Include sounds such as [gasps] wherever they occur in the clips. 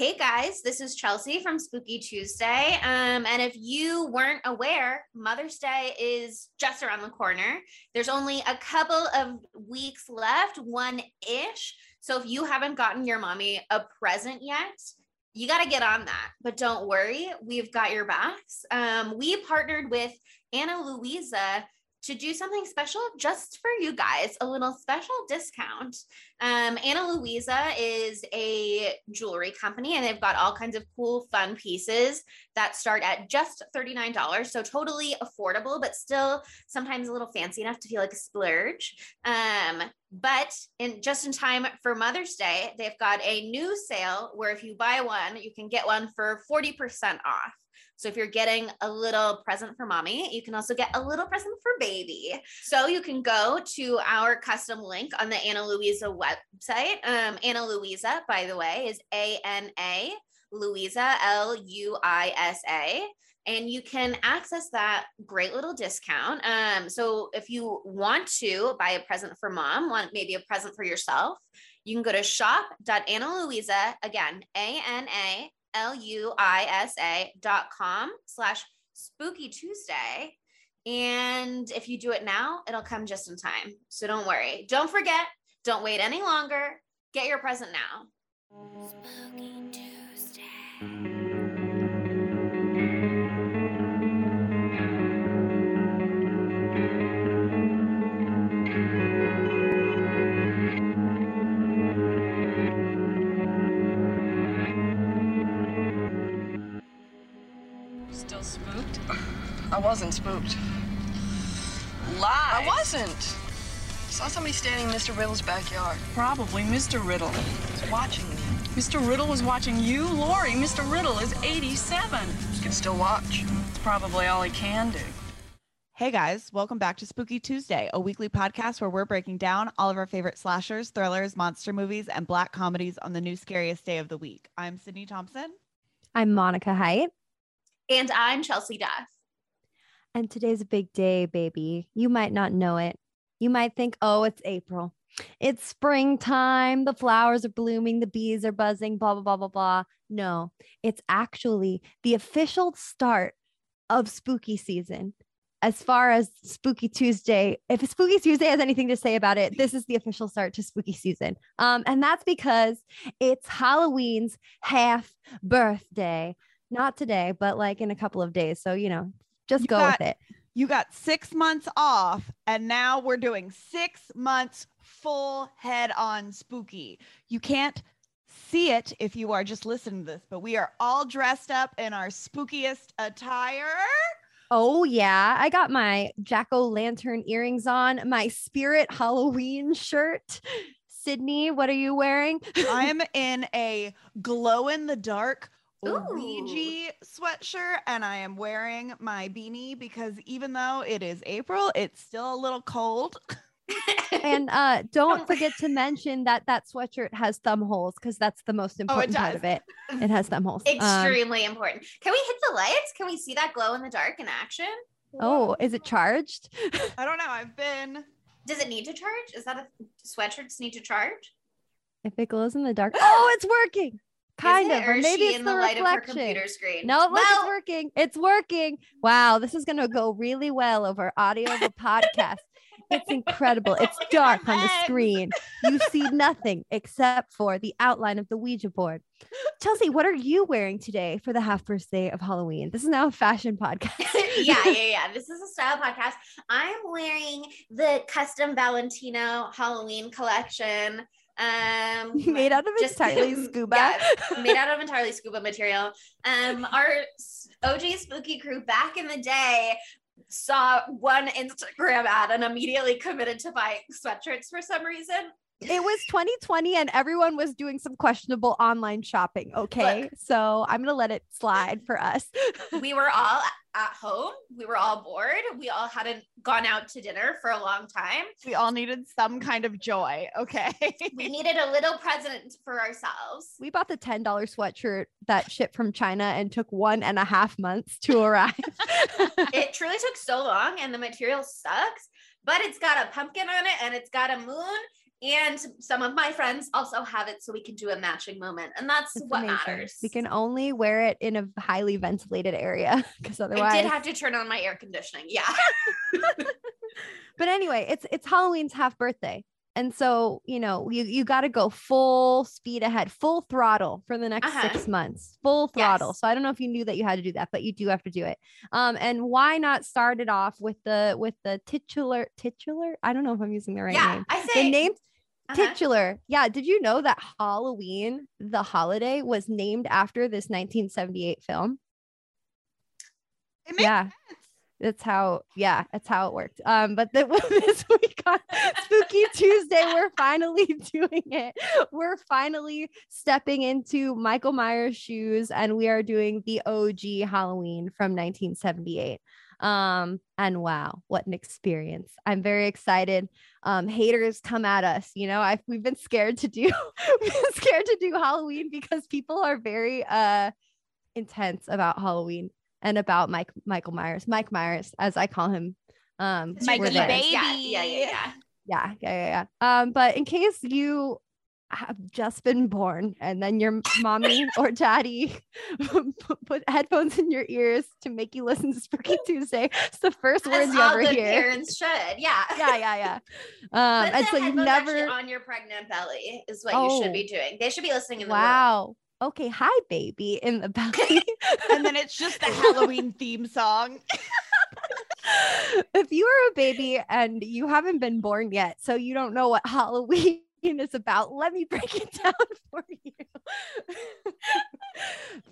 Hey guys, this is Chelsea from Spooky Tuesday. Um, and if you weren't aware, Mother's Day is just around the corner. There's only a couple of weeks left, one ish. So if you haven't gotten your mommy a present yet, you got to get on that. But don't worry, we've got your backs. Um, we partnered with Ana Luisa to do something special just for you guys, a little special discount. Um, Ana Luisa is a jewelry company and they've got all kinds of cool, fun pieces that start at just $39. So totally affordable, but still sometimes a little fancy enough to feel like a splurge. Um, but in just in time for Mother's Day, they've got a new sale where if you buy one, you can get one for 40% off. So if you're getting a little present for mommy, you can also get a little present for baby. So you can go to our custom link on the Ana Luisa website. Um, Ana Luisa, by the way, is A N A Luisa, L U I S A and you can access that great little discount. Um, so if you want to buy a present for mom, want maybe a present for yourself, you can go to shop.analuisa, again, A N A L-U-I-S-A dot com slash spooky Tuesday. And if you do it now, it'll come just in time. So don't worry. Don't forget. Don't wait any longer. Get your present now. Spooky wasn't spooked. Lie. I wasn't. I saw somebody standing in Mr. Riddle's backyard. Probably Mr. Riddle. He's watching me. Mr. Riddle was watching you? Laurie, Mr. Riddle is 87. He can still watch. It's probably all he can do. Hey guys, welcome back to Spooky Tuesday, a weekly podcast where we're breaking down all of our favorite slashers, thrillers, monster movies, and black comedies on the new scariest day of the week. I'm Sydney Thompson. I'm Monica Height. And I'm Chelsea Duff. And today's a big day, baby. You might not know it. You might think, oh, it's April. It's springtime. The flowers are blooming. The bees are buzzing, blah, blah, blah, blah, blah. No, it's actually the official start of spooky season. As far as Spooky Tuesday, if Spooky Tuesday has anything to say about it, this is the official start to spooky season. Um, and that's because it's Halloween's half birthday. Not today, but like in a couple of days. So, you know, just You go got- with it. You got six months off, and now we're doing six months full head on spooky. You can't see it if you are just listening to this, but we are all dressed up in our spookiest attire. Oh yeah, I got my jack o' lantern earrings on, my spirit Halloween shirt. Sydney, what are you wearing? I'm [laughs] in a glow in the dark Ooh. Ouija sweatshirt and I am wearing my beanie because even though it is April, it's still a little cold. and uh, [laughs] don't Don't- forget to mention that that sweatshirt has thumb holes because that's the most important part of it. It has thumb holes. Um, Extremely important. Can we hit the lights? Can we see that glow in the dark in action? oh, is it charged? [laughs] I don't know. I've been Does it need to charge? Is that a sweatshirts need to charge? if it glows in the dark. [gasps] Oh, it's working. Kind of, or maybe it's in the, the, light of her reflection. computer screen? No, look, well, it's working. It's working. Wow, this is gonna go really well over audio of a [laughs] podcast. It's incredible. It's Look at my dark on the screen. You see nothing except for the outline of the Ouija board. Chelsea, what are you wearing today for the half birthday of Halloween? This is now a fashion [laughs] podcast. yeah, yeah, yeah. This is a style podcast. I'm wearing the custom Valentino Halloween collection. Um, [laughs] Made out of just- entirely [laughs] scuba. yeah, made out of entirely scuba material. Um, our OG spooky crew back in the day saw one Instagram ad and immediately committed to buying sweatshirts for some reason. It was 2020 and everyone was doing some questionable online shopping. Okay. so I'm going to let it slide [laughs] for us. We were all at home. We were all bored. We all hadn't gone out to dinner for a long time. we all needed some kind of joy. Okay. We [laughs] needed a little present for ourselves. we bought the $10 sweatshirt that shipped from China and took one and a half months to arrive. [laughs] it truly took so long and the material sucks, but it's got a pumpkin on it and it's got a moon and some of my friends also have it so we can do a matching moment and that's It's what amazing. matters We can only wear it in a highly ventilated area [laughs] because otherwise. i did have to turn on my air conditioning yeah [laughs] but anyway, it's it's Halloween's half birthday. And so, you know, you you got to go full speed ahead, full throttle for the next Uh-huh. 6 months. Full throttle. Yes. So I don't know if you knew that you had to do that, but you do have to do it. Um and why not start it off with the with the titular titular? I don't know if I'm using the right yeah name. i say The name uh-huh. titular. Yeah, did you know that Halloween, the holiday was named after this 1978 film? It makes yeah that's how yeah that's how it worked um but the, [laughs] this week on spooky tuesday we're finally [laughs] doing it we're finally stepping into michael myers shoes and we are doing the og halloween from 1978 um and wow what an experience i'm very excited um haters come at us you know i've we've been scared to do [laughs] scared to do halloween because people are very uh intense about halloween and about Mike Michael Myers, Mike Myers, as I call him. Um, It's Mikey baby. yeah yeah yeah yeah Yeah, yeah, yeah, yeah. Um, but in case you have just been born and then your mommy or [laughs] daddy [laughs] put headphones in your ears to make you listen to Spooky [laughs] Tuesday, it's the first As words you all ever good hear. parents should yeah Yeah, yeah, yeah. Um, Put and the so headphones never. on your pregnant belly is what you Oh. should be doing they should be listening in the. Wow. Okay. Hi, baby, in the belly. and then it's just the Halloween theme song. if you are a baby and you haven't been born yet, so you don't know what Halloween is about, let me break it [laughs] down for you. [laughs]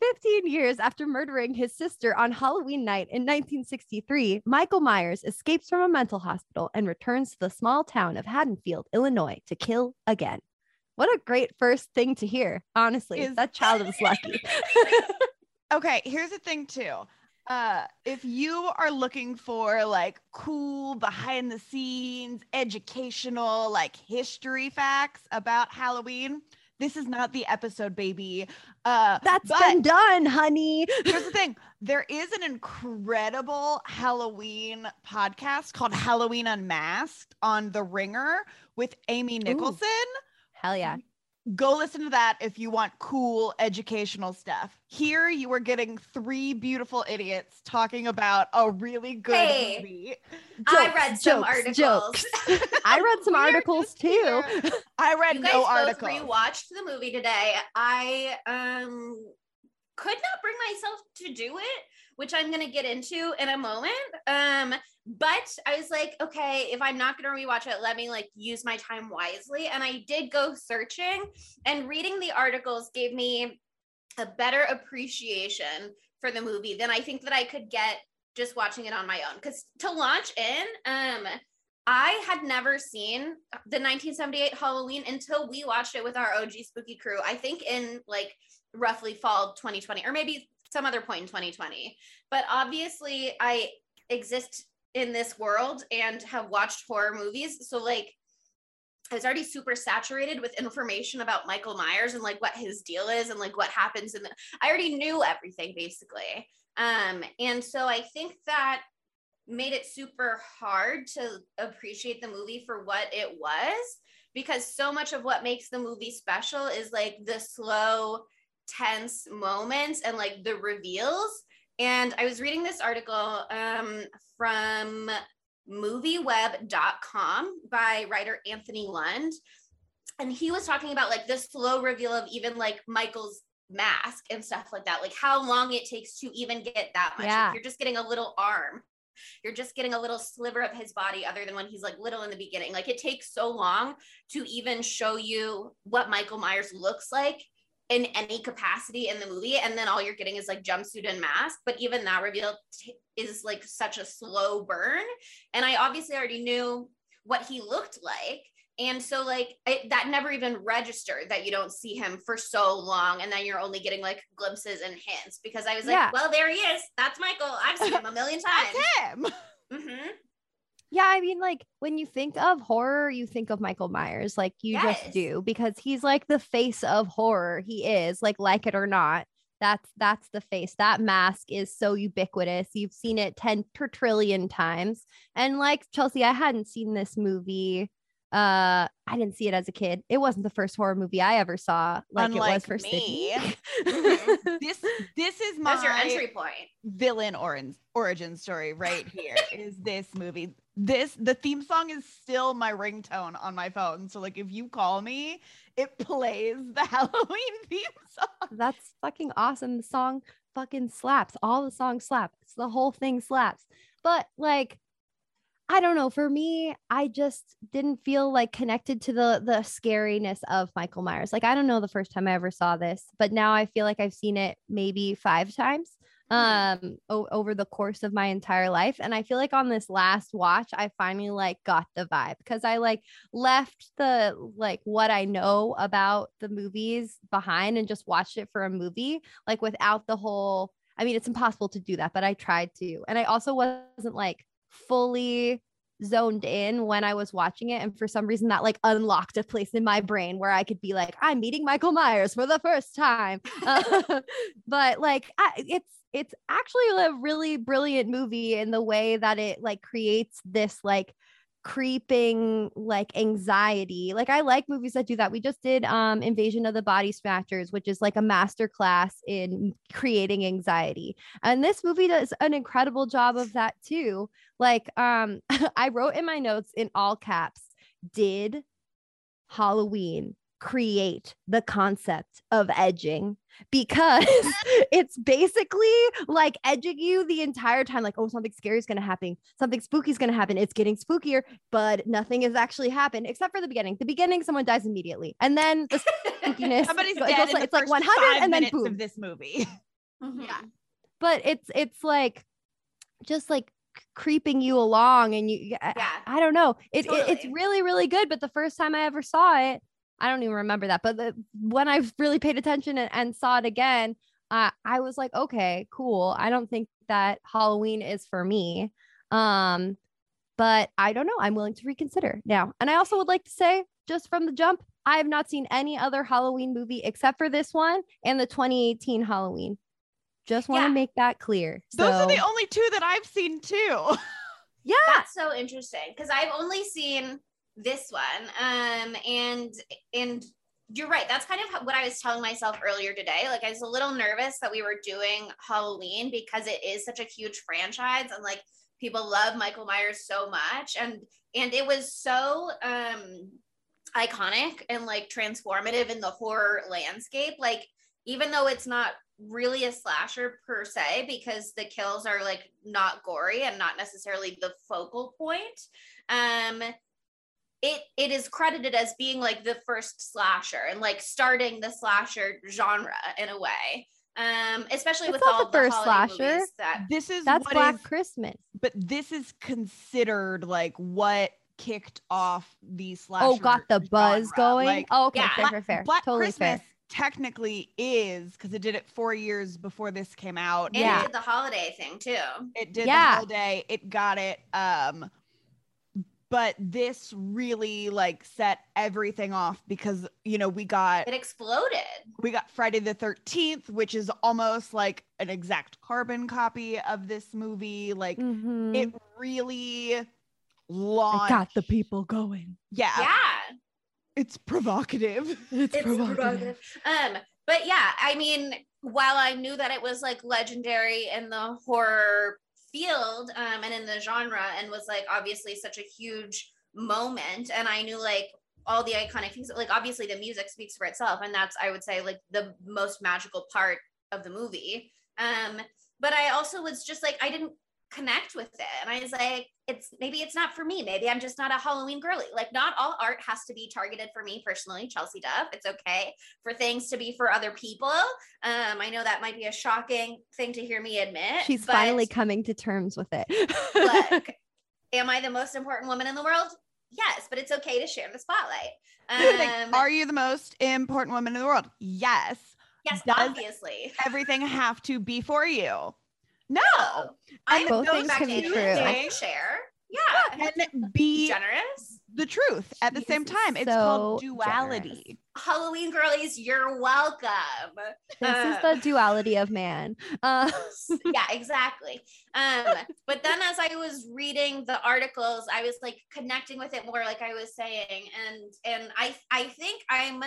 15 years after murdering his sister on Halloween night in 1963, Michael Myers escapes from a mental hospital and returns to the small town of Haddonfield, Illinois to kill again. What a great first thing to hear. Honestly, Is- that child was lucky. [laughs] Okay, here's the thing too. Uh, if you are looking for like cool behind the scenes, educational, like history facts about Halloween, this is not the episode, baby. Uh, That's been done, honey. [laughs] here's the thing there is an incredible Halloween podcast called Halloween Unmasked on The Ringer with Amy Nicholson. Hell yeah. Go listen to that if you want cool educational stuff. Here you are getting three beautiful idiots talking about a really good Hey. movie. I read Jokes, some jokes, articles. jokes. [laughs] I read some articles too. here. I read you guys no both article. rewatched the movie today. I um could not bring myself to do it, which I'm gonna get into in a moment. Um, but I was like, okay, if I'm not gonna rewatch it, let me like use my time wisely. And I did go searching, and reading the articles gave me a better appreciation for the movie than I think that I could get just watching it on my own. Because to launch in, um, I had never seen the 1978 Halloween until we watched it with our OG spooky crew. I think in like roughly fall 2020 or maybe some other point in 2020. But obviously I exist in this world and have watched horror movies. So like I was already super saturated with information about Michael Myers and like what his deal is and like what happens And I already knew everything basically. Um and so I think that made it super hard to appreciate the movie for what it was because so much of what makes the movie special is like the slow tense moments and like the reveals. And i was reading this article um, from movieweb.com by writer anthony lund. And he was talking about like the slow reveal of even like michael's mask and stuff like that like how long it takes to even get that much. Yeah. if you're just getting a little arm. You're just getting a little sliver of his body other than when he's like little in the beginning. Like it takes so long to even show you what michael myers looks like in any capacity in the movie and then all you're getting is like jumpsuit and mask but even that reveal t- is like such a slow burn and i obviously already knew what he looked like and so like it, that never even registered that you don't see him for so long and then you're only getting like glimpses and hints because i was like Yeah. well there he is that's michael i've seen him a million [laughs] times That's him. hmm Yeah, I mean, like when you think of horror, you think of Michael Myers, like you Yes. just do, because he's like the face of horror. He is, like, like it or not. That's that's the face. That mask is so ubiquitous. You've seen it 10 per trillion times. And like Chelsea, I hadn't seen this movie Uh, I didn't see it as a kid. It wasn't the first horror movie I ever saw, like it was Unlike for me. Sydney. [laughs] this this is my That's your entry point. villain origin origin story right here is this movie. This the theme song is still my ringtone on my phone. So like if you call me, it plays the [laughs] Halloween theme song. That's fucking awesome. The song fucking slaps. All the songs slap. It's the whole thing slaps. But like, I don't know. For me, I just didn't feel like connected to the the scariness of Michael Myers. Like, I don't know the first time I ever saw this, but now I feel like I've seen it maybe five times um o- over the course of my entire life and i feel like on this last watch i finally like got the vibe because i like left the like what i know about the movies behind and just watched it for a movie like without the whole i mean it's impossible to do that but i tried to and i also wasn't like fully zoned in when I was watching it. And for some reason, that like unlocked a place in my brain where I could be like, I'm meeting Michael Myers for the first time. Uh, [laughs] [laughs] but like, I, it's it's actually a really brilliant movie in the way that it like creates this like creeping like anxiety. Like I like movies that do that. We just did um Invasion of the Body Snatchers, which is like a master class in creating anxiety. And this movie does an incredible job of that too. Like um [laughs] I wrote in my notes in all caps, did Halloween create the concept of edging because [laughs] [laughs] it's basically like edging you the entire time like oh something scary is going to happen something spooky is going to happen it's getting spookier but nothing has actually happened except for the beginning the beginning someone dies immediately and then the spookiness [laughs] Somebody's it dead goes in like- the it's like 100 five and then boom of this movie. Mhm. Yeah. but it's it's like just like creeping you along and you I- Yeah. I, don't know it, it it's really really good but the first time i ever saw it i don't even remember that but the, when i really paid attention and, and saw it again uh, i was like okay cool. I don't think that halloween is for me. Um but i don't know. I'm willing to reconsider now. And i also would like to say just from the jump i have not seen any other halloween movie except for this one and the 2018 halloween. Just want to Yeah. make that clear. Those are the only two that I've seen too. [laughs] yeah. That's so interesting because I've only seen this one. Um, and and you're right. That's kind of what I was telling myself earlier today. Like I was a little nervous that we were doing Halloween because it is such a huge franchise and like people love Michael Myers so much and and it was so um iconic and like transformative in the horror landscape. Like even though it's not really a slasher per se because the kills are like not gory and not necessarily the focal point um it it is credited as being like the first slasher and like starting the slasher genre in a way um especially It's with all the the, first holiday slasher. that This is that's what black is- christmas but this is considered like what kicked off the slasher. oh got the buzz genre. going Like, oh okay yeah. fair fair fair Black totally Christmas fair technically is because it did it four years before this came out. and Yeah. it did the holiday thing too It did Yeah. the whole day. It got it. Um, but this really like set everything off because you know we got it exploded we got Friday the 13th, which is almost like an exact carbon copy of this movie. Like Mhm. it really It launched. got the people going yeah, yeah it's provocative. [laughs] it's, it's provocative. Um, but yeah, I mean, while I knew that it was like legendary in the horror field um, and in the genre, and was like obviously such a huge moment, and I knew like all the iconic things. Like obviously, the music speaks for itself, and that's I would say like the most magical part of the movie. Um, but I also was just like I didn't connect with it, and I was like, it's maybe it's not for me. Maybe I'm just not a Halloween girly. Like not all art has to be targeted for me personally, Chelsea Duff. It's okay for things to be for other people. Um, I know that might be a shocking thing to hear me admit. she's but, finally coming to terms with it Look, [laughs] am I the most important woman in the world? Yes, but it's okay to share the spotlight. Like, Um, are you the most important woman in the world? Yes. yes, does- obviously. Everything have to be for you. No. I'm Both things can be true. I share. Yeah. And be Generous. the truth at the same time. It's called duality. Halloween girlies, you're welcome. This is Uh, the duality of man. [laughs] Uh, yeah, exactly. Um, but then as I was reading the articles, I was like connecting with it more, like I was saying, and and I I think I'm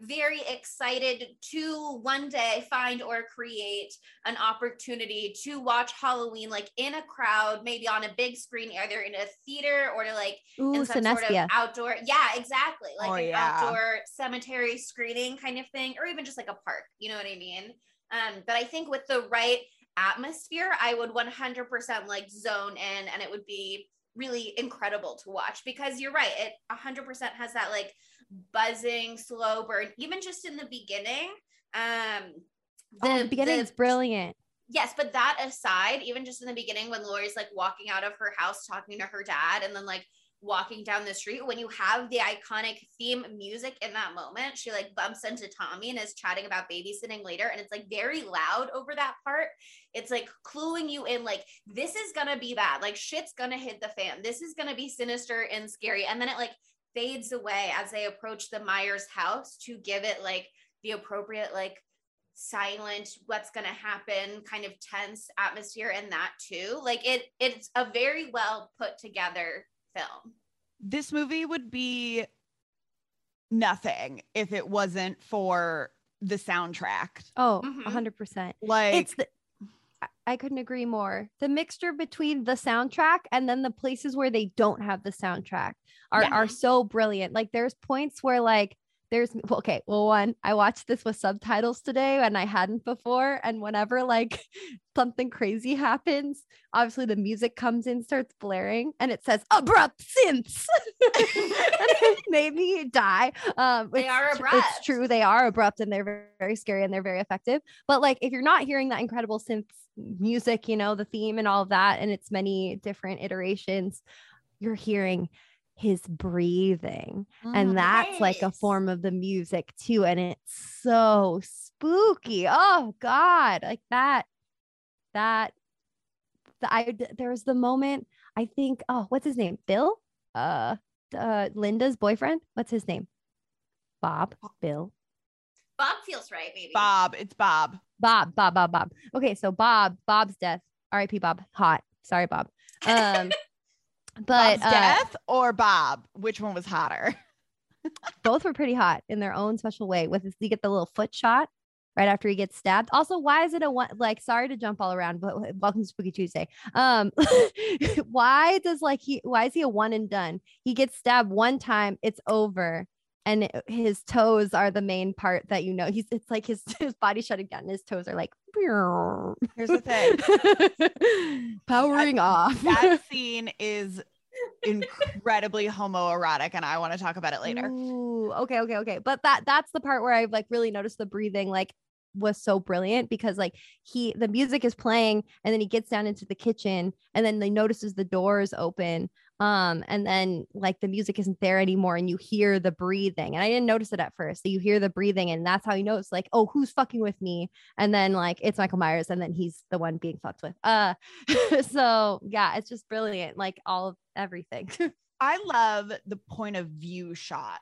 very excited to one day find or create an opportunity to watch Halloween like in a crowd, maybe on a big screen, either in a theater or to like ooh, in some sort of outdoor yeah exactly like Oh, an yeah. outdoor cemetery screening kind of thing or even just like a park you know what i mean um but i think with the right atmosphere i would 100% like zone in and it would be really incredible to watch because you're right it 100% has that like buzzing slow burn even just in the beginning um oh, the beginning is brilliant. Yes, but that aside, even just in the beginning when Laurie's like walking out of her house talking to her dad and then like walking down the street, when you have the iconic theme music in that moment, she like bumps into Tommy and is chatting about babysitting later. And it's like very loud over that part. It's like cluing you in, like, this is gonna be bad. Like, shit's gonna hit the fan. This is gonna be sinister and scary. And then it like fades away as they approach the Myers house to give it like the appropriate, like, silent what's going to happen kind of tense atmosphere in that too like it it's a very well put together film This movie would be nothing if it wasn't for the soundtrack. Oh, Mhm. a hundred percent. Like It's the I- couldn't agree more. The mixture between the soundtrack and then the places where they don't have the soundtrack are Yeah. are so brilliant. Like there's points where like there's okay, well one, I watched this with subtitles today and I hadn't before and whenever like [laughs] something crazy happens, obviously the music comes in starts blaring and it says abrupt synths. [laughs] and it [laughs] made me die. Um They are abrupt. It's true they are abrupt and they're very, very scary and they're very effective. But like if you're not hearing that incredible synth music, you know, the theme and all of that and its many different iterations, you're hearing his breathing. mhm. And that's like a form of the music too. And it's so spooky. Oh God. Like that, that the, I d- there was the moment I think, oh, what's his name? Bill? Uh uh Lynda's boyfriend? What's his name? Bob, Bill, bob feels right maybe Bob. It's Bob. Bob, Bob, Bob, Bob. Okay, so Bob, Bob's death. R.I.P. Bob. Hot. Sorry, Bob. Um, [laughs] but uh, death or Bob? Which one was hotter? [laughs] both were pretty hot in their own special way. With you get the little foot shot right after he gets stabbed. Also, why is it a one? Like, sorry to jump all around, but [laughs] welcome to Spooky Tuesday. Um, [laughs] why does like he? Why is he a one and done? He gets stabbed one time, it's over. And his toes are the main part that you know. He's it's like his [laughs] his body shutting down. His toes are like Here's the thing. [laughs] powering off. that [laughs] scene is incredibly homoerotic, and I want to talk about it later. Ooh, okay, okay, okay. But that that's the part where I've like really noticed the breathing like was so brilliant because like he the music is playing and then he gets down into the kitchen and then they notices the doors open um and then like the music isn't there anymore and you hear the breathing and I didn't notice it at first so you hear the breathing and that's how you know it's like oh who's fucking with me and then like it's Michael Myers and then he's the one being fucked with uh [laughs] so yeah it's just brilliant like all of everything [laughs] I love the point of view shots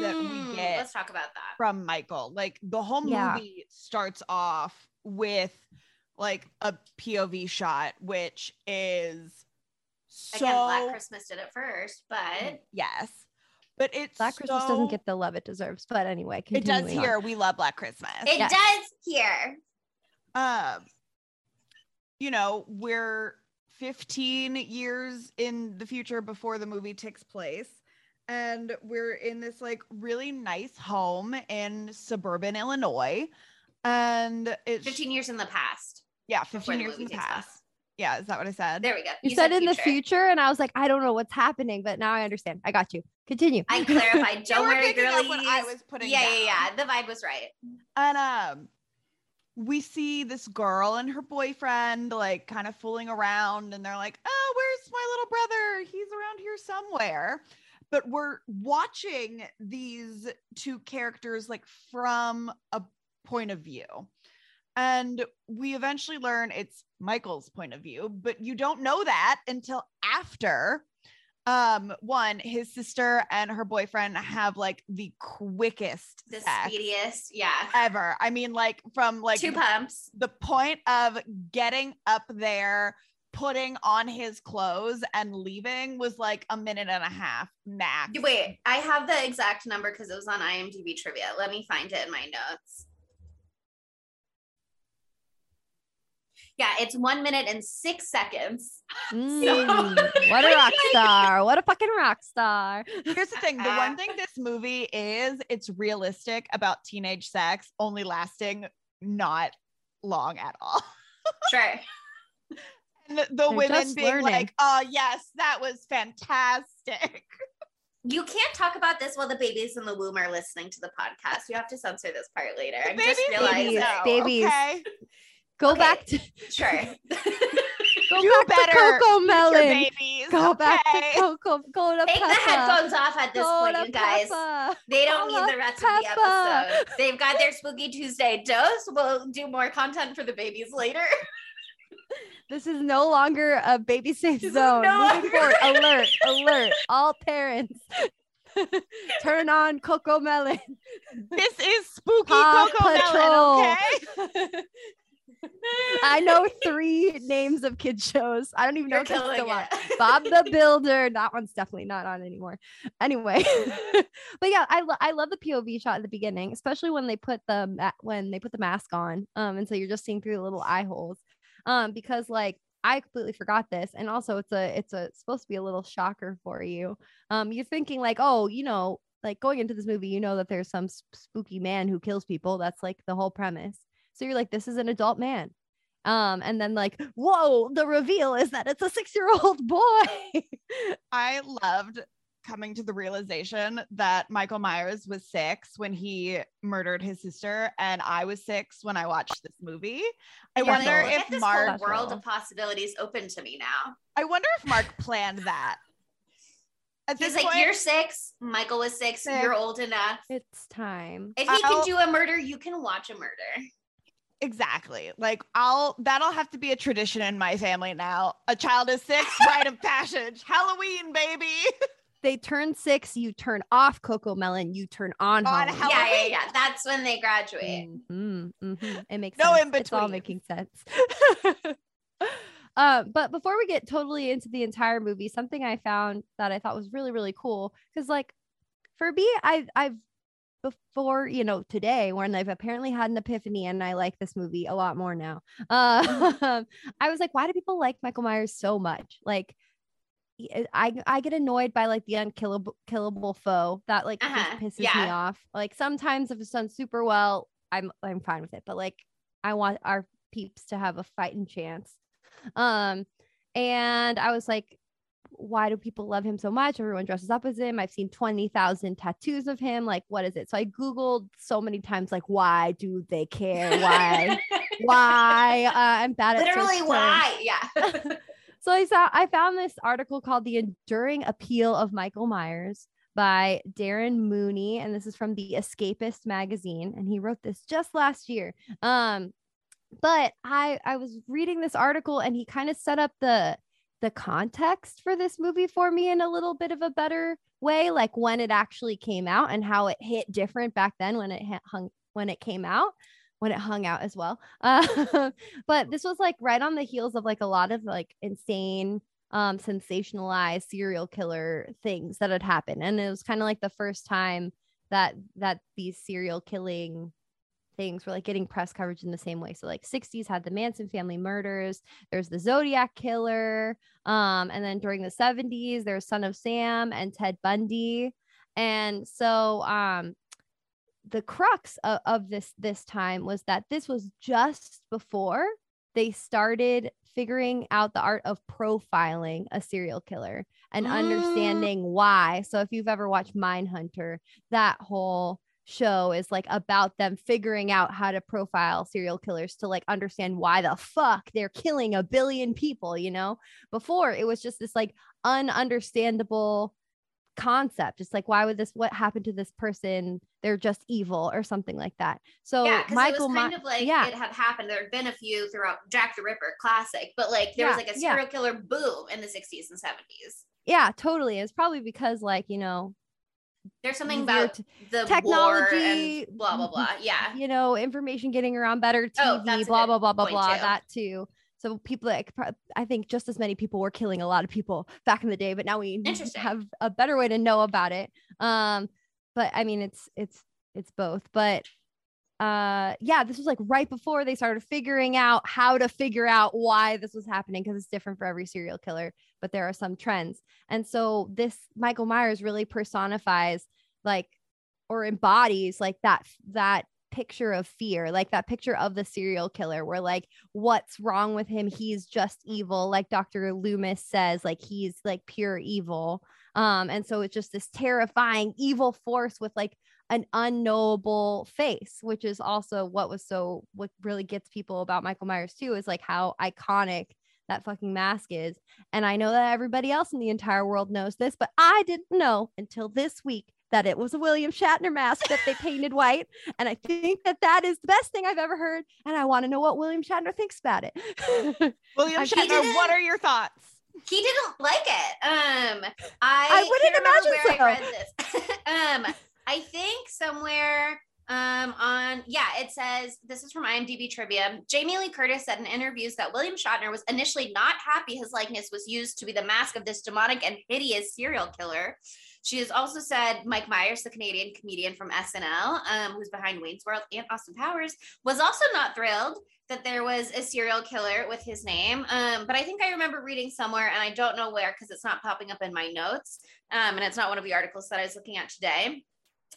that we Mm, get let's talk about that from Michael. Like the whole Yeah. movie starts off with like a POV shot, which is so again black christmas did it first but yes, but it's Black Christmas so- doesn't get the love it deserves but anyway It does continuing on. here. We love Black Christmas. it Yes. does here um you know we're 15 years in the future before the movie takes place and we're in this like really nice home in suburban illinois and it's 15 years in the past yeah 15 years in the past place. Yeah is that what i said there we go You, said, in the future, and I was like, I don't know what's happening, but now I understand. I got you. Continue. i [laughs] clarified don't were worry picking up girlies what i was putting yeah yeah yeah the vibe was right And um we see this girl and her boyfriend like kind of fooling around and they're like, "Oh, where's my little brother? He's around here somewhere." But we're watching these two characters like from a point of view. And we eventually learn it's Michael's point of view, but you don't know that until after Um, one, his sister and her boyfriend have like the quickest The speediest. Yeah. ever. I mean, like from like Two pumps. the point of getting up there, putting on his clothes and leaving was like a minute and a half max. Wait, I have the exact number because it was on IMDb trivia. Let me find it in my notes. Yeah, it's one minute and six seconds. [laughs] Mm, [laughs] what a rock star. What a fucking rock star. Here's the thing the one thing this movie is, it's realistic about teenage sex only lasting not long at all. [laughs] Sure. And the, the women being learning. like, oh, yes, that was fantastic. You can't talk about this while the babies in the womb are listening to the podcast. You have to censor this part later. The I'm just babies realizing. Babies, know, babies. Okay? Go Okay. back to [laughs] Sure. [laughs] go Do back better, to Coco Melon. Go back to? Coco. Go to Take the headphones off at this Go point, you guys. Peppa. They don't Go need the rest of the episode. They've got their Spooky Tuesday dose. We'll do more content for the babies later. [laughs] This is no longer a baby safe This zone. no Moving forward, alert, alert, all parents. Turn on Coco Melon. This is spooky Paw Coco Melon, okay? I know three names of kid shows. I don't even know You're if that's still on. [laughs] Bob the Builder. That one's definitely not on anymore. Anyway, [laughs] but yeah, I, lo- I love the POV shot at the beginning, especially when they put the ma- when they put the mask on. Um, and so you're just seeing through the little eye holes. Um, because like I completely forgot this, and also it's a it's a it's supposed to be a little shocker for you. Um, you're thinking like, oh, you know, like going into this movie, you know that there's some s- spooky man who kills people. That's like the whole premise. So you're like, this is an adult man. Um, and then like, whoa, the reveal is that it's a six-year-old boy. [laughs] I loved coming to the realization that Michael Myers was six when he murdered his sister, and I was six when I watched this movie. I You're wonder like, if this Mark. whole world Special. of possibilities open to me now. I wonder if Mark planned that. At He's this like, point, you're six. Michael was six. Six. You're old enough. it's time. If he I'll- can do a murder, you can watch a murder. Exactly. Like I'll that'll have to be a tradition in my family now. A child is six, [laughs] rite of passage. Halloween, baby. [laughs] They turn six, you turn off Coco Melon, you turn on, On Halloween. Halloween. Yeah, yeah, yeah. That's when they graduate. Mhm, mhm. It makes No sense. in It's all between. making sense. [laughs] uh, but before we get totally into the entire movie, something I found that I thought was really, really cool because, like, for me, I, I've before you know today when I've apparently had an epiphany and I like this movie a lot more now. Uh, [laughs] I was like, why do people like Michael Myers so much? Like. I I get annoyed by like the unkillable killable foe that like Uh-huh, just pisses me off. Like sometimes if it's done super well, I'm I'm fine with it. But like I want our peeps to have a fighting chance. Um and I was like, why do people love him so much? Everyone dresses up as him. I've seen 20,000 tattoos of him. Like, what is it? So I Googled so many times, like, why do they care? Why? [laughs] why? Uh, I'm bad at Literally, terms. why? Yeah. [laughs] So I saw I found this article called The Enduring Appeal of Michael Myers by Darren Mooney and this is from the Escapist magazine and he wrote this just last year. Um but I I was reading this article and he kind of set up the the context for this movie for me in a little bit of a better way like when it actually came out and how it hit different back then when it hung when it came out when it hung out as well. [laughs] Uh, but this was like right on the heels of like a lot of like insane um sensationalized serial killer things that had happened and it was kind of like the first time that that these serial killing things were like getting press coverage in the same way so like 60s had the manson family murders there's the zodiac killer um and then during the 70s there's son of sam and ted bundy and so um the crux of, of this this time was that this was just before they started figuring out the art of profiling a serial killer and Mm. understanding why. So if you've ever watched Mindhunter, that whole show is like about them figuring out how to profile serial killers to like understand why the fuck they're killing a billion people, you know? Before it was just this like ununderstandable concept. It's like, why would this, what happened to this person? They're just evil or something like that. So yeah, because it was kind My- of like yeah. it had happened. There had been a few throughout Jack the Ripper classic, but like there was like a yeah. serial killer boom in the 60s and 70s. yeah, totally. It's probably because like, you know, There's something about the technology, blah blah blah. Yeah. you know, information getting around better, TV, Oh, blah, blah, blah, blah, blah, too. that too. So people, like, I think just as many people were killing a lot of people back in the day, but now we have a better way to know about it. Um, but I mean, it's it's it's both. But uh, yeah, this was like right before they started figuring out how to figure out why this was happening because it's different for every serial killer. But there are some trends, and so this Michael Myers really personifies like or embodies like that that picture of fear like that picture of the serial killer where like what's wrong with him he's just evil like dr loomis says like he's like pure evil um and so it's just this terrifying evil force with like an unknowable face which is also what was so what really gets people about michael myers too is like how iconic that fucking mask is and i know that everybody else in the entire world knows this but i didn't know until this week that it was a William Shatner mask that they painted white. And I think that that is the best thing I've ever heard. And I want to know what William Shatner thinks about it. [laughs] William Shatner, what are your thoughts? He didn't like it. Um, I, I wouldn't can't imagine where I read this. [laughs] um, I think somewhere um on yeah it says this is from imdb trivia jamie lee curtis said in interviews that william shatner was initially not happy his likeness was used to be the mask of this demonic and hideous serial killer she has also said mike myers the canadian comedian from snl um, who's behind wayne's world and austin powers was also not thrilled that there was a serial killer with his name. Um, but I think I remember reading somewhere, and I don't know where because it's not popping up in my notes, um, and it's not one of the articles that I was looking at today.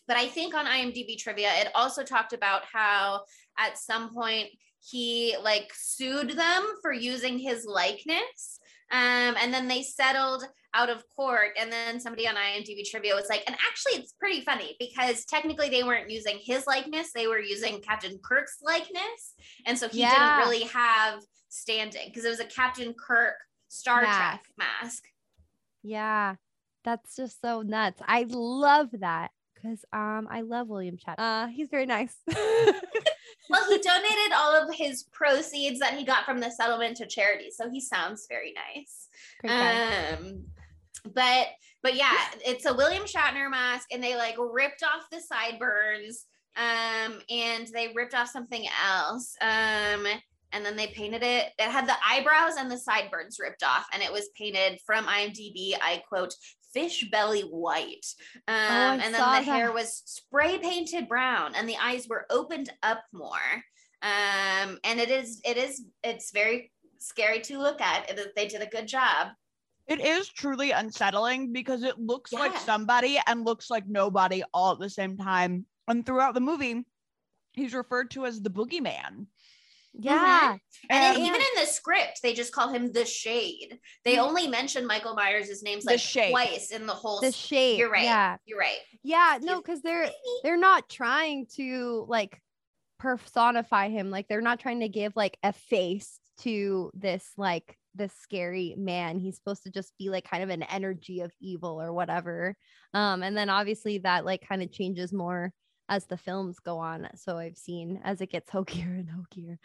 But I think on IMDb trivia, it also talked about how at some point he like sued them for using his likeness. Um, and then they settled out of court. And then somebody on IMDb trivia was like, and actually, it's pretty funny because technically they weren't using his likeness, they were using Captain Kirk's likeness. And so he Yeah. didn't really have standing because it was a Captain Kirk Star Mask. Trek mask. yeah, that's just so nuts. I love that because um I love William Shatner. Uh, he's very nice. [laughs] Well, he donated all of his proceeds that he got from the settlement to charity. So he sounds very nice. Um, but but yeah, it's a William Shatner mask, and they like ripped off the sideburns, um, and they ripped off something else, um, and then they painted it. It had the eyebrows and the sideburns ripped off, and it was painted from IMDb. I quote. Fish belly white, um, Oh, and then the hair was spray painted brown, and the eyes were opened up more. Um, and it is, it is, it's very scary to look at. They did a good job. It is truly unsettling because it looks like somebody and looks like nobody all at the same time. And throughout the movie, he's referred to as the boogeyman. Yeah, And then And even in the script, they just call him the Shade. They only mention Michael Myers' names like Shade. twice in the whole. the s- shape. You're right. Yeah, You're right. yeah. No, because they're they're not trying to like personify him like they're not trying to give like a face to this like this scary man he's supposed to just be like kind of an energy of evil or whatever um and then obviously that like kind of changes more as the films go on so i've seen as it gets hokier and hokier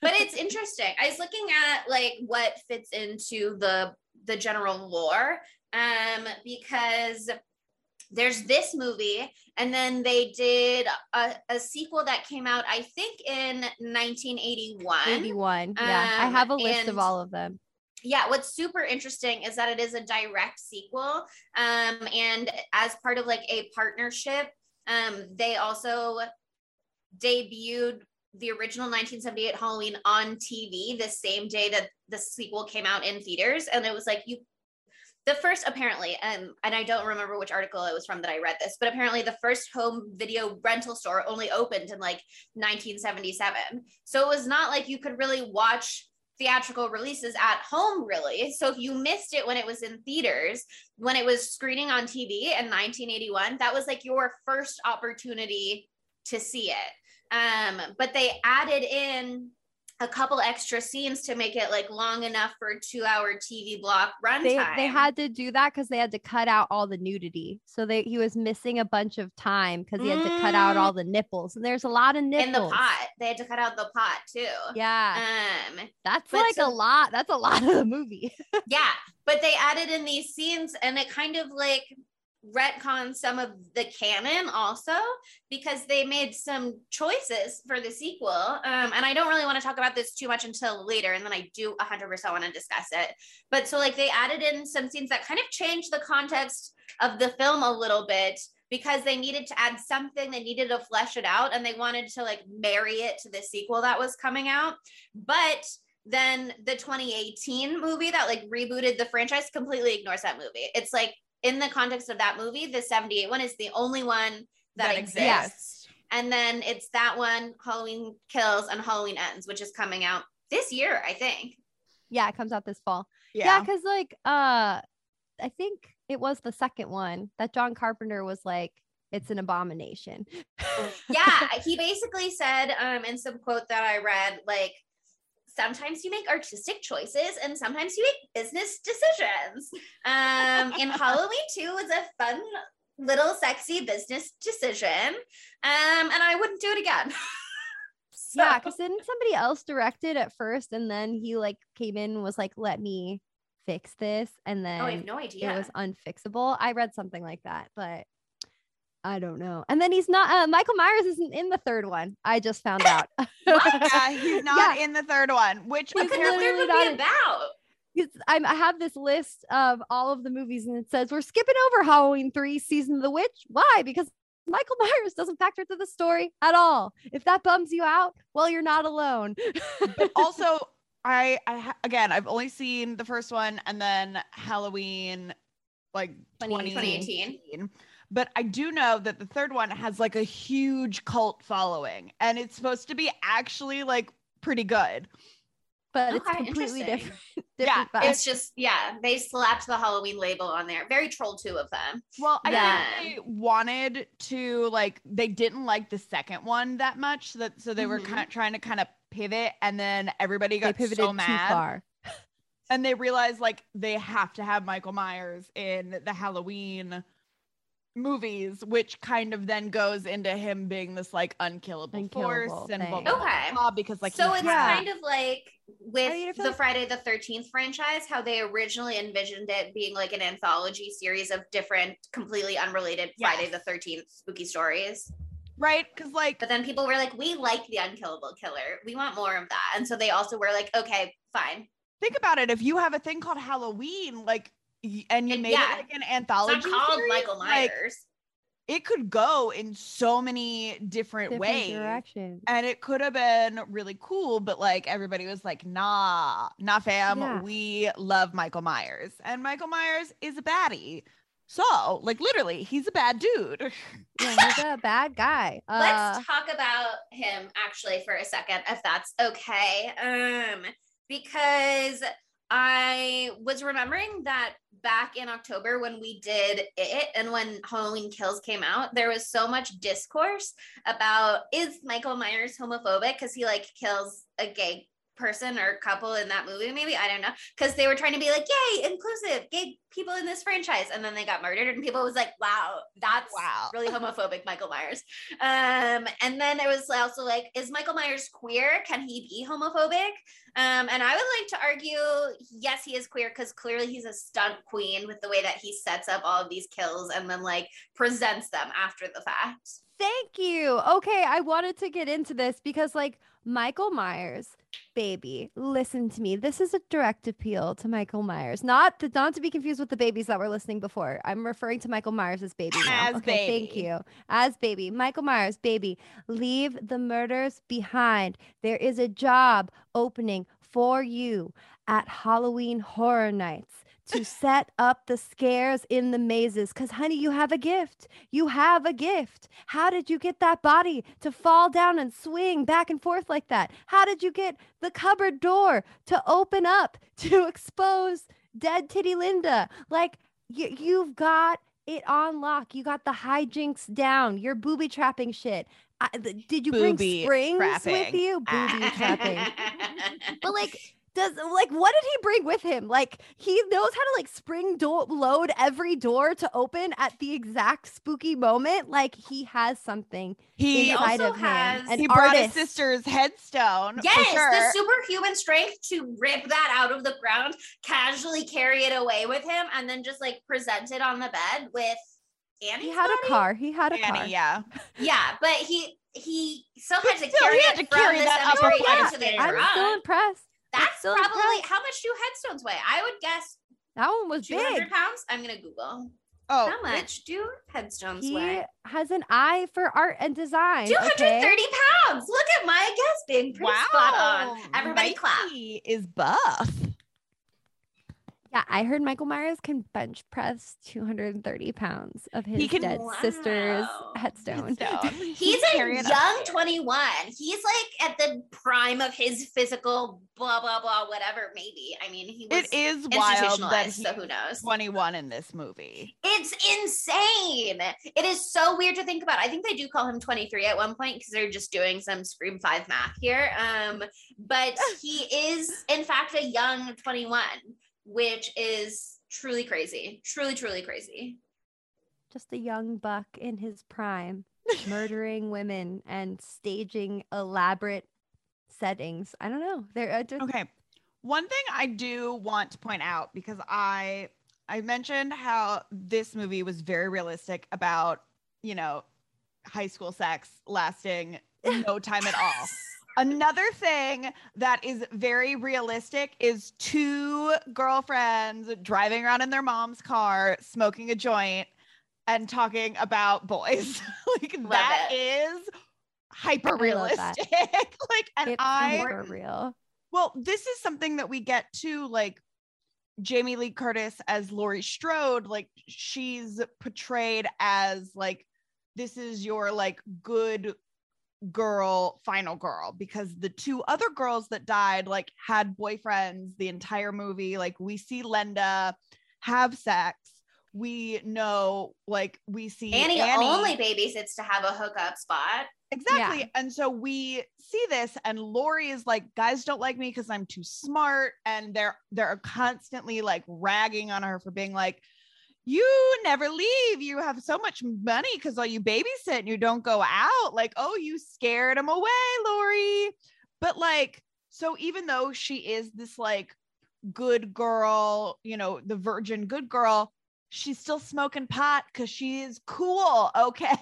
but it's [laughs] interesting. I was looking at like what fits into the the general lore, um, because there's this movie, and then they did a, a sequel that came out, I think, in 1981. 81 yeah i Um, have a list of all of them yeah what's super interesting is that it is a direct sequel um and as part of like a partnership um they also debuted the original 1978 halloween on tv the same day that the sequel came out in theaters. And it was like you the first apparently um, and i don't remember which article it was from that i read this but apparently the first home video rental store only opened in like 1977 so it was not like you could really watch theatrical releases at home really. So if you missed it when it was in theaters when it was screening on tv in 1981 that was like your first opportunity to see it. Um but they added in a couple extra scenes to make it like long enough for a two hour TV block runtime. They they had to do that because they had to cut out all the nudity. So they he was missing a bunch of time because he had to cut out Mm. all the nipples. And there's a lot of nipples in the pot. They had to cut out the pot too. Yeah. Um, That's like so- a lot. That's a lot of the movie. [laughs] yeah, but they added in these scenes and it kind of like retcon some of the canon also because they made some choices for the sequel. Um, and i don't really want to talk about this too much until later and then i do 100% want to discuss it. But so like they added in some scenes that kind of changed the context of the film a little bit because they needed to add something they needed to flesh it out and they wanted to like marry it to the sequel that was coming out. But then the 2018 movie that like rebooted the franchise completely ignores that movie. It's like in the context of that movie, the 78 one is the only one that, That exists. exists. And then it's that one, Halloween Kills and Halloween Ends, which is coming out this year, I think. yeah, it comes out this fall. Yeah, Yeah. because like uh I think it was the second one that John Carpenter was like, it's an abomination. [laughs] Yeah, he basically said um, in some quote that I read, like, sometimes you make artistic choices and sometimes you make business decisions. Um, and [laughs] Halloween 2 was a fun little sexy business decision. Um, and I wouldn't do it again. [laughs] So- Yeah, because didn't somebody else direct it at first and then he like came in and was like, let me fix this. And then Oh, I have no idea. it was unfixable. I read something like that, but I don't know. And then he's not uh, Michael Myers isn't in the third one. I just found out. [laughs] [laughs] yeah, he's not Yeah. in the third one, which what He's could the apparently third literally not be about? I'm, I have this list of all of the movies, and it says we're skipping over Halloween three, season of the witch. Why? Because Michael [laughs] Myers doesn't factor into the story at all. If that bums you out, well, you're not alone. but also I I again I've only seen the first one and then Halloween like 2018. 2018. But I do know that the third one has like a huge cult following and it's supposed to be actually like pretty good. but it's completely interesting. different. [laughs] Yeah, different vibe. It's just, yeah, they slapped the Halloween label on there. Very troll two of them. Well, I Yeah. think they wanted to like they didn't like the second one that much so that so they were Mhm. kind of trying to kind of pivot and then everybody they got pivoted so too mad far. and they realized like they have to have Michael Myers in the Halloween movies, which kind of then goes into him being this like unkillable, Unkillable force and blah, blah, blah, Okay. blah, because like so it's had- kind of like with I mean, the like- Friday the 13th franchise, how they originally envisioned it being like an anthology series of different, completely unrelated Friday the 13th spooky stories. right because like But then people were like, we like the unkillable killer. We want more of that. And so they also were like, okay, fine. think about it if you have a thing called Halloween like y- and you And made yeah, it like an It's anthology not called series, Michael like, it could go in so many different, Different ways directions. and it could have been really cool but like everybody was like nah nah fam Yeah. we love michael myers and michael myers is a baddie so like literally he's a bad dude [laughs] Yeah, he's a bad guy. Uh, Let's talk about him actually for a second, if that's okay. Um, because I was remembering that back in October when we did it and when Halloween Kills came out, there was so much discourse about is Michael Myers homophobic? Because he like kills a gay person or couple in that movie maybe i don't know because they were trying to be like yay inclusive gay people in this franchise. And then they got murdered and people was like wow that's Wow. really homophobic michael myers. Um and then it was also like is michael myers queer? Can he be homophobic? Um and i would like to argue yes he is queer because clearly he's a stunt queen with the way that he sets up all of these kills and then like presents them after the fact. Thank you. Okay, I wanted to get into this because, like, Michael Myers, baby, listen to me. This is a direct appeal to Michael Myers, not to, not to be confused with the babies that were listening before. I'm referring to Michael Myers as baby now. As okay, thank you. As baby, Michael Myers, baby, leave the murders behind. There is a job opening for you at Halloween Horror Nights. To set up the scares in the mazes, because honey, you have a gift. You have a gift. How did you get that body to fall down and swing back and forth like that? How did you get the cupboard door to open up [laughs] to expose dead Titty Linda? Like, you, you've got it on lock. You got the hijinks down. You're booby trapping shit. I, th- did you Booby bring springs with you? Booby trapping. [laughs] But like, does like what did he bring with him? Like he knows how to like spring do- load every door to open at the exact spooky moment. Like he has something He inside also of has- him. He brought artist. his sister's headstone. for Yes, sure. the superhuman strength to rip that out of the ground, casually carry it away with him, and then just like present it on the bed with Annie. He had a car. He had a car. Yeah. Yeah, but he he still had to still, carry he had it to carry that up cemetery a into the I'm so impressed. That's probably impressed. how much do headstones weigh? I would guess That one was 200 big. pounds. I'm gonna Google. Oh, how much do headstones He weigh? has an eye for art and design. 230 okay? pounds. Look at my guess being pretty spot on. Everybody clap. Mikey is buff. Yeah, I heard Michael Myers can bench press 230 pounds of his can- dead sister's headstone. Headstone. He's [laughs] a young 21. He's like at the prime of his physical blah blah blah whatever maybe. I mean, he was It is wild that institutionalized, he's so who knows? 21 in this movie. It's insane. It is so weird to think about. I think they do call him 23 at one point because they're just doing some Scream 5 math here. Um, but he [laughs] is in fact a young 21, which is truly crazy. Truly, truly crazy. Just a young buck in his prime, murdering [laughs] women and staging elaborate settings. I don't know. They're uh, just, Okay. One thing I do want to point out because I I mentioned how this movie was very realistic about, you know, high school sex lasting [laughs] no time at all. Another thing that is very realistic is two girlfriends driving around in their mom's car, smoking a joint and talking about boys. [laughs] like Love that it. is hyper I love that. realistic. [laughs] like and it's I for real. well, this is something that we get to like Jamie Lee Curtis as Laurie Strode, like she's portrayed as like this is your like good girl, final girl, because the two other girls that died like had boyfriends the entire movie. Like we see Linda have sex. We know like we see Annie, Annie only babysits to have a hookup spot. Exactly. And so we see this and Laurie is like, guys don't like me because I'm too smart. And they're they're constantly like ragging on her for being like, you never leave. You have so much money because all you babysit and you don't go out. Like, oh, you scared him away, Laurie. But like, so even though she is this like good girl, you know, the virgin good girl, she's still smoking pot because she is cool. [laughs] Okay.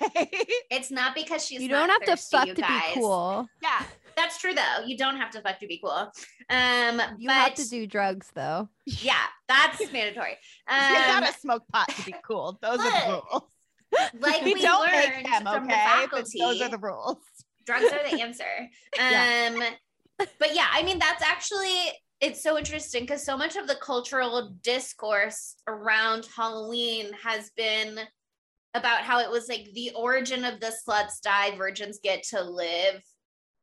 It's not because she's you not don't have to fuck to be cool. Yeah, [laughs] that's true though. You don't have to fuck to be cool. Um, You but have to do drugs though. yeah, that's mandatory. [laughs] you Um, gotta smoke pot to be cool. Those are the rules. like we, we, don't learned make them, from okay? the But faculty, those are the rules. drugs are the answer. Yeah. Um, but yeah, I mean that's actually it's so interesting because so much of the cultural discourse around Halloween has been about how it was like the origin of the sluts die, virgins get to live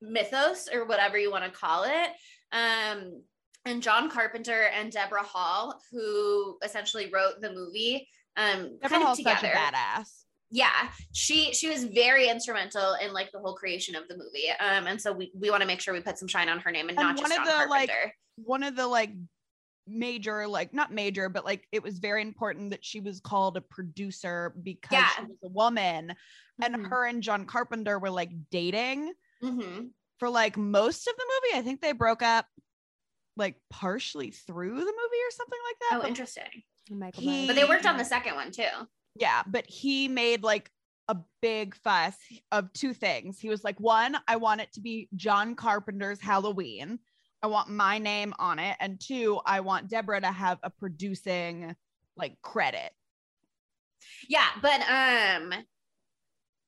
mythos or whatever you want to call it. Um, and John Carpenter and Debra Hill, who essentially wrote the movie, um, Debra kind of Hill's such a together badass. Yeah she she was very instrumental in like the whole creation of the movie um and so we, we want to make sure we put some shine on her name and, And not one just of John the, like, Carpenter. One of the like major, like not major, but like it was very important that she was called a producer because Yeah. she was a woman. And Mhm. her and John Carpenter were like dating Mhm. for like most of the movie. I think they broke up like partially through the movie or something like that. oh but interesting He- but they worked on the second one too Yeah, but he made like a big fuss of two things. He was like, one, I want it to be John Carpenter's Halloween. I want my name on it. And two, I want Debra to have a producing like credit. yeah but um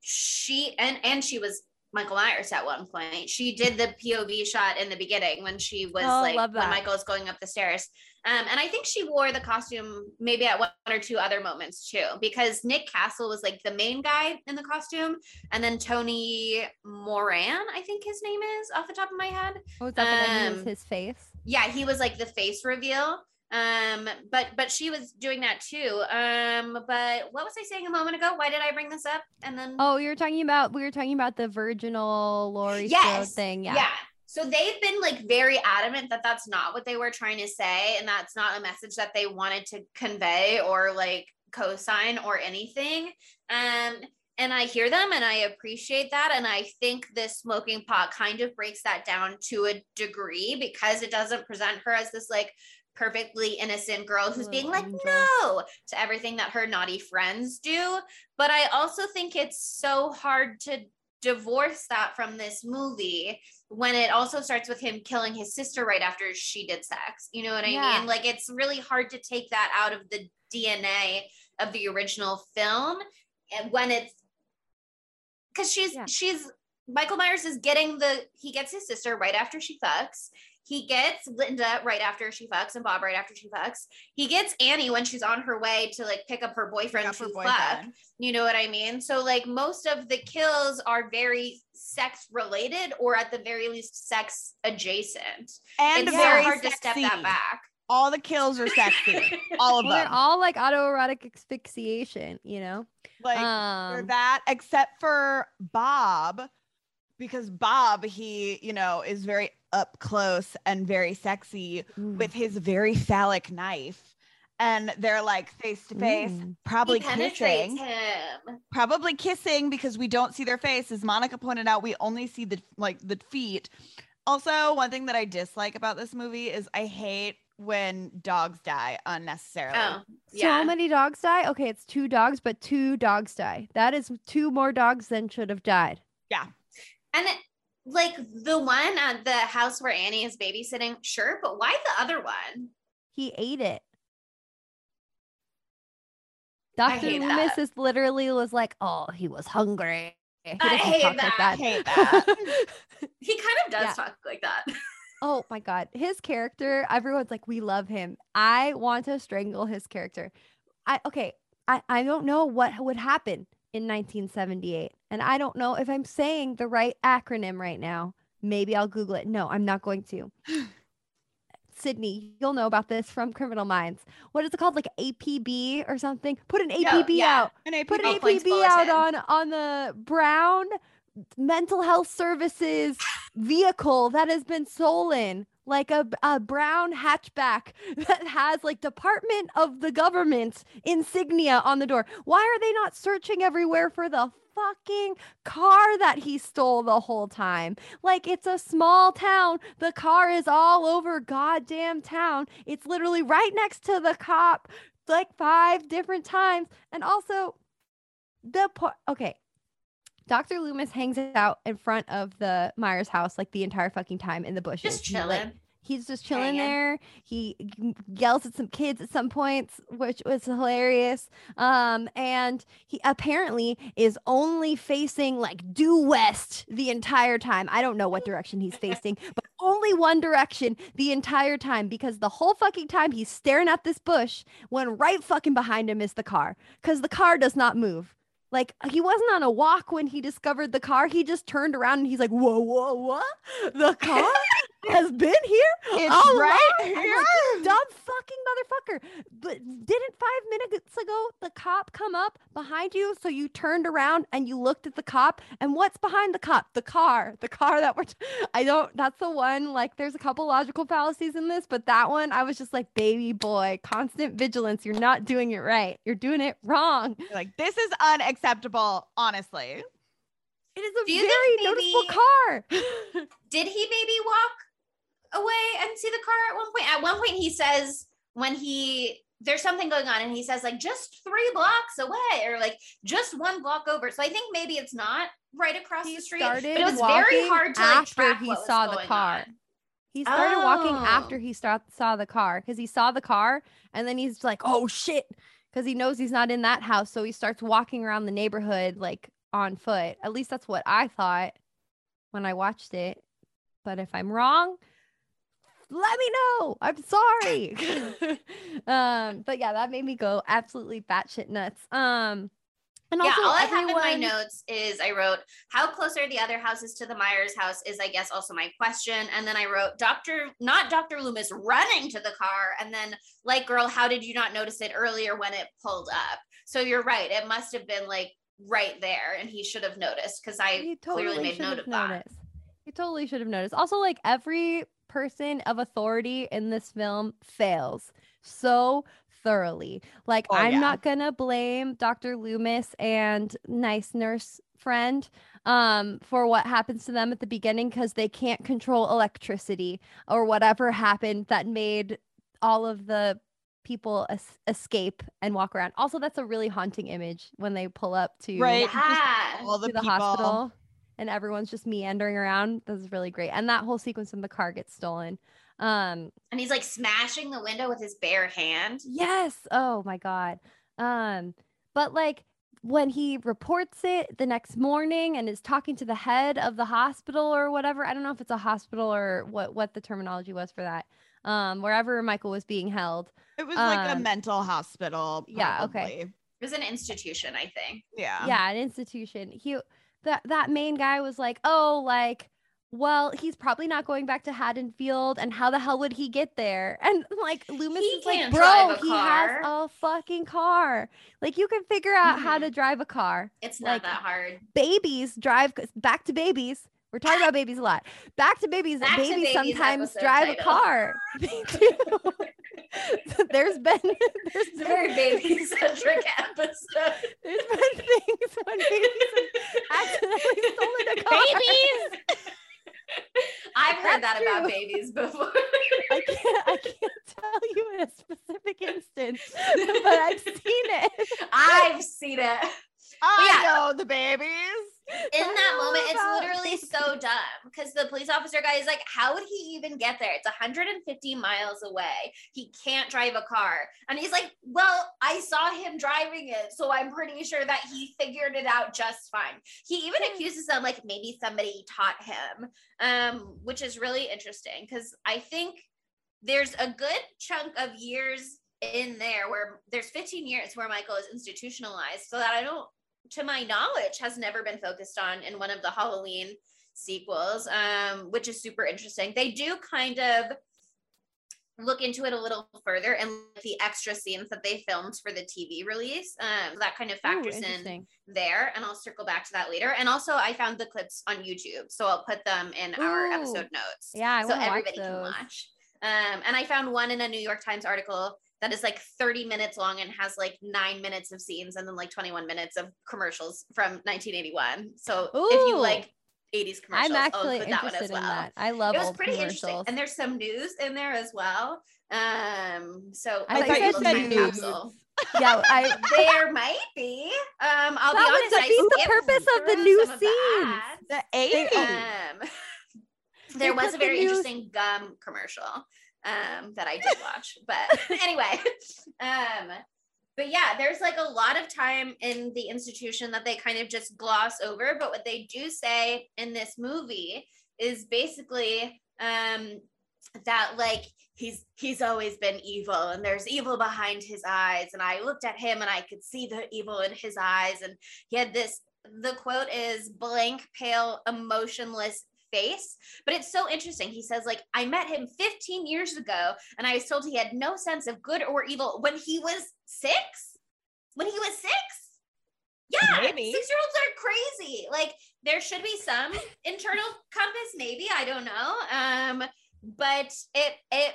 she and and she was Michael Myers at one point. She did the POV shot in the beginning when she was Oh, like love when. Michael was going up the stairs. Um, and I think she wore the costume maybe at one or two other moments too, because Nick Castle was like the main guy in the costume, and then Tony Moran, I think his name is off the top of my head. Oh, is that the one who was um, his face? Yeah, he was like the face reveal. Um, but but she was doing that too. Um, but what was I saying a moment ago? Why did I bring this up? And then Oh, you were talking about we were talking about the virginal laurie yes thing. Yeah. yeah So they've been like very adamant that that's not what they were trying to say, and that's not a message that they wanted to convey or like co-sign or anything. Um, and I hear them and I appreciate that. And I think this smoking pot kind of breaks that down to a degree because it doesn't present her as this like perfectly innocent girl who's being oh, like no to everything that her naughty friends do. But I also think it's so hard to divorce that from this movie when it also starts with him killing his sister right after she did sex. You know what I Yeah. mean? Like it's really hard to take that out of the DNA of the original film and when it's because she's Yeah. she's Michael Myers is getting the he gets his sister right after she fucks. He gets Linda right after she fucks and Bob right after she fucks. He gets Annie when she's on her way to like pick up her boyfriend Up her to fuck. You know what I mean? So like most of the kills are very sex related or at the very least sex adjacent. And it's very so hard to step that back. All the kills are sexy. [laughs] all of Well, they're them. all like autoerotic asphyxiation, you know? like um, for that, except for Bob, because Bob, he, you know, is very up close and very sexy ooh, with his very phallic knife. And they're like face to face, Mm. probably he kissing, him. probably kissing because we don't see their face. As Monica pointed out, we only see the like the feet. Also, one thing that I dislike about this movie is I hate when dogs die unnecessarily. Oh, yeah. how many dogs die? Okay, it's two dogs, but two dogs die. That is two more dogs than should have died. Yeah. And it, like the one at the house where Annie is babysitting, sure, but why the other one? He ate it. Dr. Loomis that. is literally was like, oh, he was hungry. He I hate like that. I that. hate that. [laughs] He kind of does Yeah. talk like that. [laughs] Oh my god, his character, everyone's like we love him. I want to strangle his character. I okay, I I don't know what would happen in 1978 and I don't know if I'm saying the right acronym right now. Maybe I'll google it. No, I'm not going to. [gasps] Sydney, you'll know about this from Criminal Minds. What is it called like APB or something? Put an Yeah, APB yeah. out And I put an APB out on on the brown mental health services vehicle that has been stolen like a, a brown hatchback [laughs] that has like department of the government insignia on the door. Why are they not searching everywhere for the fucking car that he stole the whole time? Like it's a small town. The car is all over goddamn town. It's literally right next to the cop like five different times. And also the po- okay Dr. Loomis hangs out in front of the Myers house like the entire fucking time in the bushes. Just He, like- chilling. he's just chilling hanging. there. He yells at some kids at some points, which was hilarious. Um, and he apparently is only facing like due west the entire time. I don't know what direction he's facing, [laughs] but only one direction the entire time because the whole fucking time he's staring at this bush when right fucking behind him is the car because the car does not move. Like he wasn't on a walk when he discovered the car. He just turned around and he's like, "Whoa, whoa, what? The [laughs] car has been here? It's all right along?" I'm like, dumb fucking motherfucker!" But didn't five minutes ago the cop come up behind you? So you turned around and you looked at the cop. And what's behind the cop? The car. The car that we're. T- I don't. That's the one. Like, there's a couple logical fallacies in this, but that one, I was just like, "Baby boy, constant vigilance. You're not doing it right. You're doing it wrong." like this is unacceptable, honestly. It is a very think noticeable car. [laughs] Did he maybe walk away and see the car at one point? At one point, he says when he there's something going on, and he says like just three blocks away, or like just one block over. So I think maybe it's not right across He the street. But it was very hard to like after he saw the car. on. He started walking Oh. after he start, saw the car because he saw the car and then he's like, oh shit. Because he knows he's not in that house. So he starts walking around the neighborhood like on foot. At least that's what I thought when I watched it. But if I'm wrong, let me know. I'm sorry. [laughs] [laughs] um, but yeah, that made me go absolutely batshit nuts. Um, and yeah, also all I have in my notes is I wrote how close are the other houses to the Myers house is I guess also my question, and then I wrote Doctor not Doctor Loomis running to the car, and then like girl, how did you not notice it earlier when it pulled up? So you're right, it must have been like right there, and he should have noticed because I He clearly made note of that. noticed. I totally should have noticed. Also, like every person of authority in this film fails so thoroughly. Like, Oh, I'm yeah. not gonna blame Dr. Loomis and nice nurse friend um for what happens to them at the beginning because they can't control electricity or whatever happened that made all of the people es- escape and walk around. Also, that's a really haunting image when they pull up to Right. Yeah. All the to the people. hospital and everyone's just meandering around. This is really great. And that whole sequence when the car gets stolen. Um, And he's like smashing the window with his bare hand. yes. Oh my God. Um, but like when he reports it the next morning and is talking to the head of the hospital or whatever, I don't know if it's a hospital or what what the terminology was for that. Um, wherever Michael was being held. It was like a Um, mental hospital. yeah, okay. It was an institution, I think. Yeah. yeah an institution he that that main guy was like oh like well he's probably not going back to haddonfield and how the hell would he get there? [laughs] And like loomis He is like bro he has a fucking car. Like you can figure out how mm-hmm. to drive a car. It's not Like- that hard. babies drive back to babies we're talking about babies a lot back to babies Back to babies, Babies sometimes drive a car [laughs] they do [laughs] there's been there's been very baby centric [laughs] episode. there's been things when babies accidentally stolen a car. Babies! I've heard That's that about babies before. I can't I can't tell you in a specific instance, but I've seen it. I've seen it. I yeah. know the babies. In that moment, it's literally so dumb because the police officer guy is like, How would he even get there? It's 150 miles away. He can't drive a car. And he's like, Well, I saw him driving it. So I'm pretty sure that he figured it out just fine. He even accuses them like maybe somebody taught him, um, which is really interesting because I think there's a good chunk of years in there where there's 15 years where Michael is institutionalized so that I don't to my knowledge has never been focused on in one of the Halloween sequels um which is super interesting. They do kind of look into it a little further and the extra scenes that they filmed for the TV release um that kind of Ooh, factors in there. And I'll circle back to that later. And also I found the clips on YouTube so I'll put them in our episode notes Yeah, I so wanna watch everybody can watch. Um, and I found one in a New York Times article that is like 30 minutes long and has like nine minutes of scenes and then like 21 minutes of commercials from 1981. So if you like 80s commercials, I'm actually include that one interested as well. in that. I love It was pretty interesting, and there's some news in there as well. Um, so I thought you said capsule. [laughs] yeah, I [laughs] There might be. Um, I'll That be honest. I the purpose of the new scene, ads. The 80s. Um, [laughs] there was a very interesting gum commercial um, that I did watch, but [laughs] anyway, um, but yeah, there's like a lot of time in the institution that they kind of just gloss over. But what they do say in this movie is basically um, that like he's he's always been evil and there's evil behind his eyes and i looked at him and i could see the evil in his eyes and he had this the quote is blank pale emotionless face. But it's so interesting. He says like i met him 15 years ago and i was told he had no sense of good or evil when he was six? When he was six? Yeah Maybe. six year olds are crazy. Like there should be some internal compass maybe. I don't know. Um but it it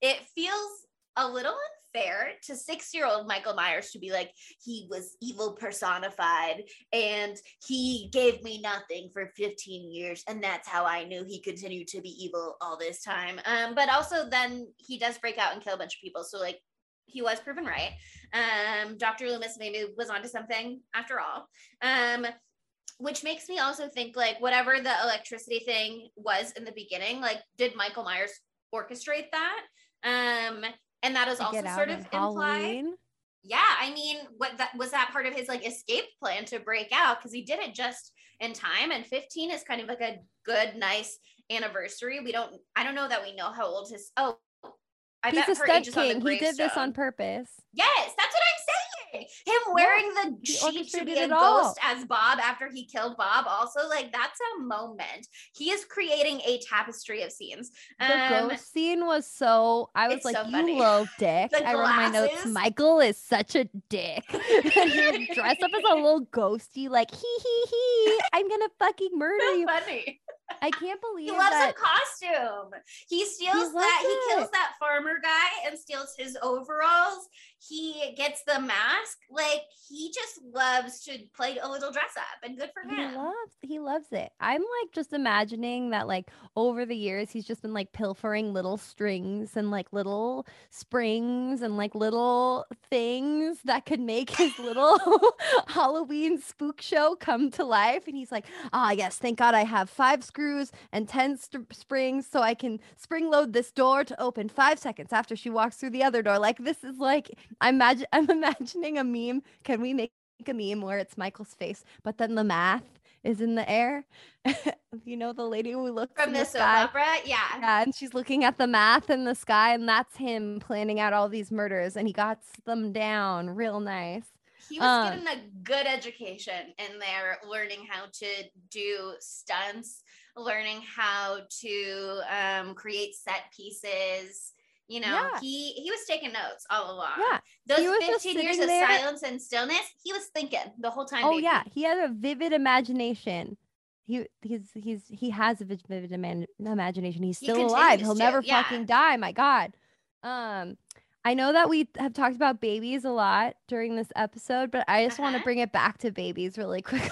it feels a little unfair to six year old michael myers to be like he was evil personified and he gave me nothing for 15 years and that's how i knew he continued to be evil all this time. Um but also then he does break out and kill a bunch of people so like he was proven right. Um dr loomis maybe was onto something after all. Um which makes me also think like whatever the electricity thing was in the beginning like did michael myers orchestrate that? Um and that is also sort of implied yeah i mean what that was that part of his like escape plan to break out because he did it just in time and 15 is kind of like a good nice anniversary we don't i don't know that we know how old his oh I He's bet a her age is on the king. He did this on purpose. Yes, that's what saying. Him wearing the sheet to be a ghost as Bob after he killed Bob. Also, like that's a moment. He is creating a tapestry of scenes. The Um, ghost scene was so I was like, so you funny. little [laughs] dick. I wrote my notes. Michael is such a dick. [laughs] he dressed up as a [laughs] little ghosty, like he he he. I'm gonna fucking murder so you. funny. I can't [laughs] believe He loves that. a costume. He steals loves that. He kills that farmer guy and steals his overalls. He gets the mask. Like he just loves to play a little dress up, and good for he him. loves he loves it. I'm like just imagining that like over the years he's just been like pilfering little strings and like little springs and like little things that could make his little [laughs] Halloween spook show come to life. And he's like, ah, yes, thank God I have five screws and 10 st- springs so I can spring load this door to open five seconds after she walks through the other door. Like this is like I'm imagine [laughs] I'm imagining a meme. Can we make a meme where it's Michael's face, but then the math is in the air? [laughs] you know, the lady who looks From the the sky. opera, yeah. Yeah, and she's looking at the math in the sky, and that's him planning out all these murders, and he got them down real nice. He was Um, getting a good education in there, learning how to do stunts, learning how to um, create set pieces. You know, Yeah. he he was taking notes all along. Yeah. Those he 15 years sitting of there- silence and stillness, he was thinking the whole time. Oh baby. yeah, he had a vivid imagination. He he's he's he has a vivid iman- imagination. He's He still alive. He'll to, never yeah. fucking die. My God. Um, I know that we have talked about babies a lot during this episode, but I just want to Uh-huh. bring it back to babies really [laughs] quickly.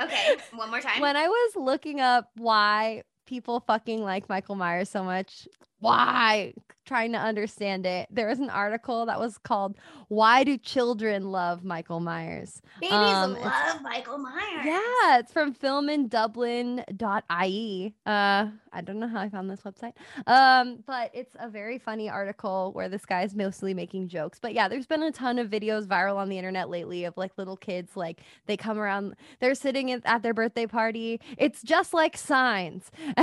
Okay, [laughs] one more time. when I was looking up why people fucking like Michael Myers so much, why trying to understand it, there was an article that was called "Why Do Children Love Michael Myers?" Babies um, love Michael Myers. Yeah, it's from filmindublin.ie. Uh, I don't know how I found this website. Um, but it's a very funny article where this guy's mostly making jokes. But yeah, there's been a ton of videos viral on the internet lately of like little kids, like they come around, they're sitting at, at their birthday party. It's just like signs, [laughs]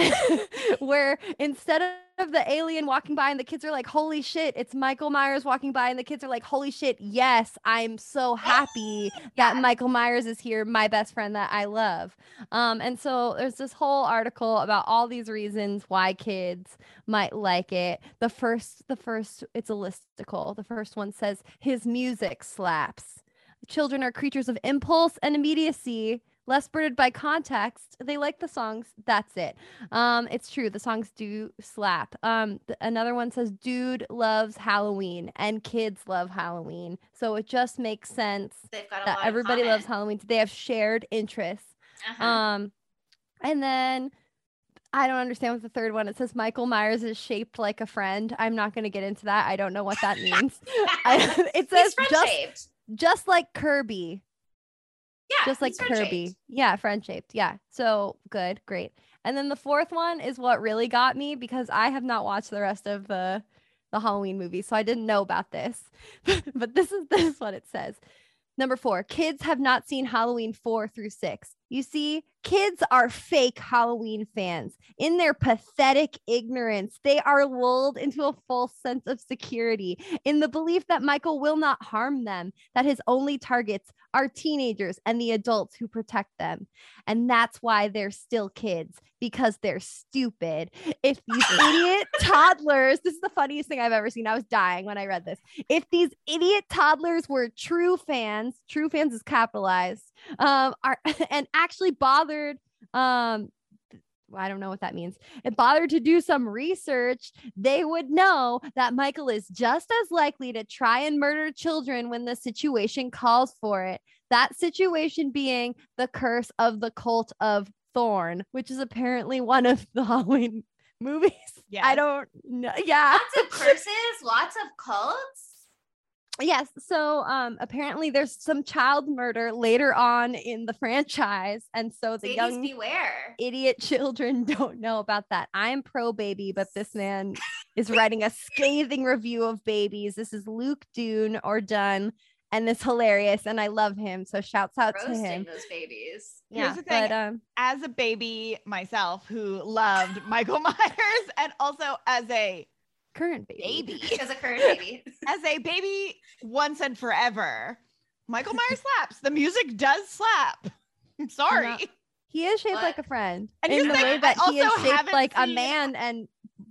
where instead of the alien walking by and the kids are like, holy shit, it's Michael Myers walking by, and the kids are like, holy shit, yes, I'm so happy [laughs] that. Michael Myers is here, my best friend that I love. Um, and so there's this whole article about all these reasons why kids might like it. The first, the first, it's a listicle. The first one says his music slaps. Children are creatures of impulse and immediacy. Less burdened by context, they like the songs. That's it. Um, it's true. The songs do slap. Um, th- another one says, "Dude loves Halloween, and kids love Halloween." So it just makes sense They've got a that everybody loves. Halloween. They have shared interests. Uh-huh. Um, and then I don't understand what the third one. It says Michael Myers is shaped like a friend. I'm not going to get into that. I don't know what that means. [laughs] [laughs] I, it says just shaped. just like Kirby, Yeah, just like. Kirby. Yeah, friend shaped. Yeah. So good, great. And then the fourth one is what really got me because I have not watched the rest of the the Halloween movie, so I didn't know about this. [laughs] but this is this is what it says. Number four, kids have not seen Halloween four through six. You see, kids are fake Halloween fans. In their pathetic ignorance, they are lulled into a false sense of security in the belief that Michael will not harm them, that his only targets are teenagers and the adults who protect them. And that's why they're still kids because they're stupid. If these [laughs] idiot toddlers, this is the funniest thing I've ever seen. I was dying when I read this. If these idiot toddlers were true fans, true fans is capitalized, um, are [laughs] and actually bothered um I don't know what that means. If bothered to do some research, they would know that Michael is just as likely to try and murder children when the situation calls for it. That situation being the curse of the cult of Thorn, which is apparently one of the [laughs] Halloween movies. Yeah. I don't know. Yeah. Lots of curses, lots of cults. Yes. So um apparently there's some child murder later on in the franchise. And so the Babies young beware. idiot children [laughs] don't know about that. I'm pro baby, but this man is [laughs] writing a scathing review of babies. This is Luke Dune or Dunn, and it's hilarious, and I love him. So shouts out to Roasting him. those babies. Here's Yeah, the thing. but um, As a baby myself who loved Michael [laughs] Myers and also as a current baby. baby, [laughs] As a current baby. as a baby once and forever, Michael Myers slaps. The music does slap. I'm sorry. not- He is shaped What? like a friend And in the the way that I he is shaped haven't like a man. And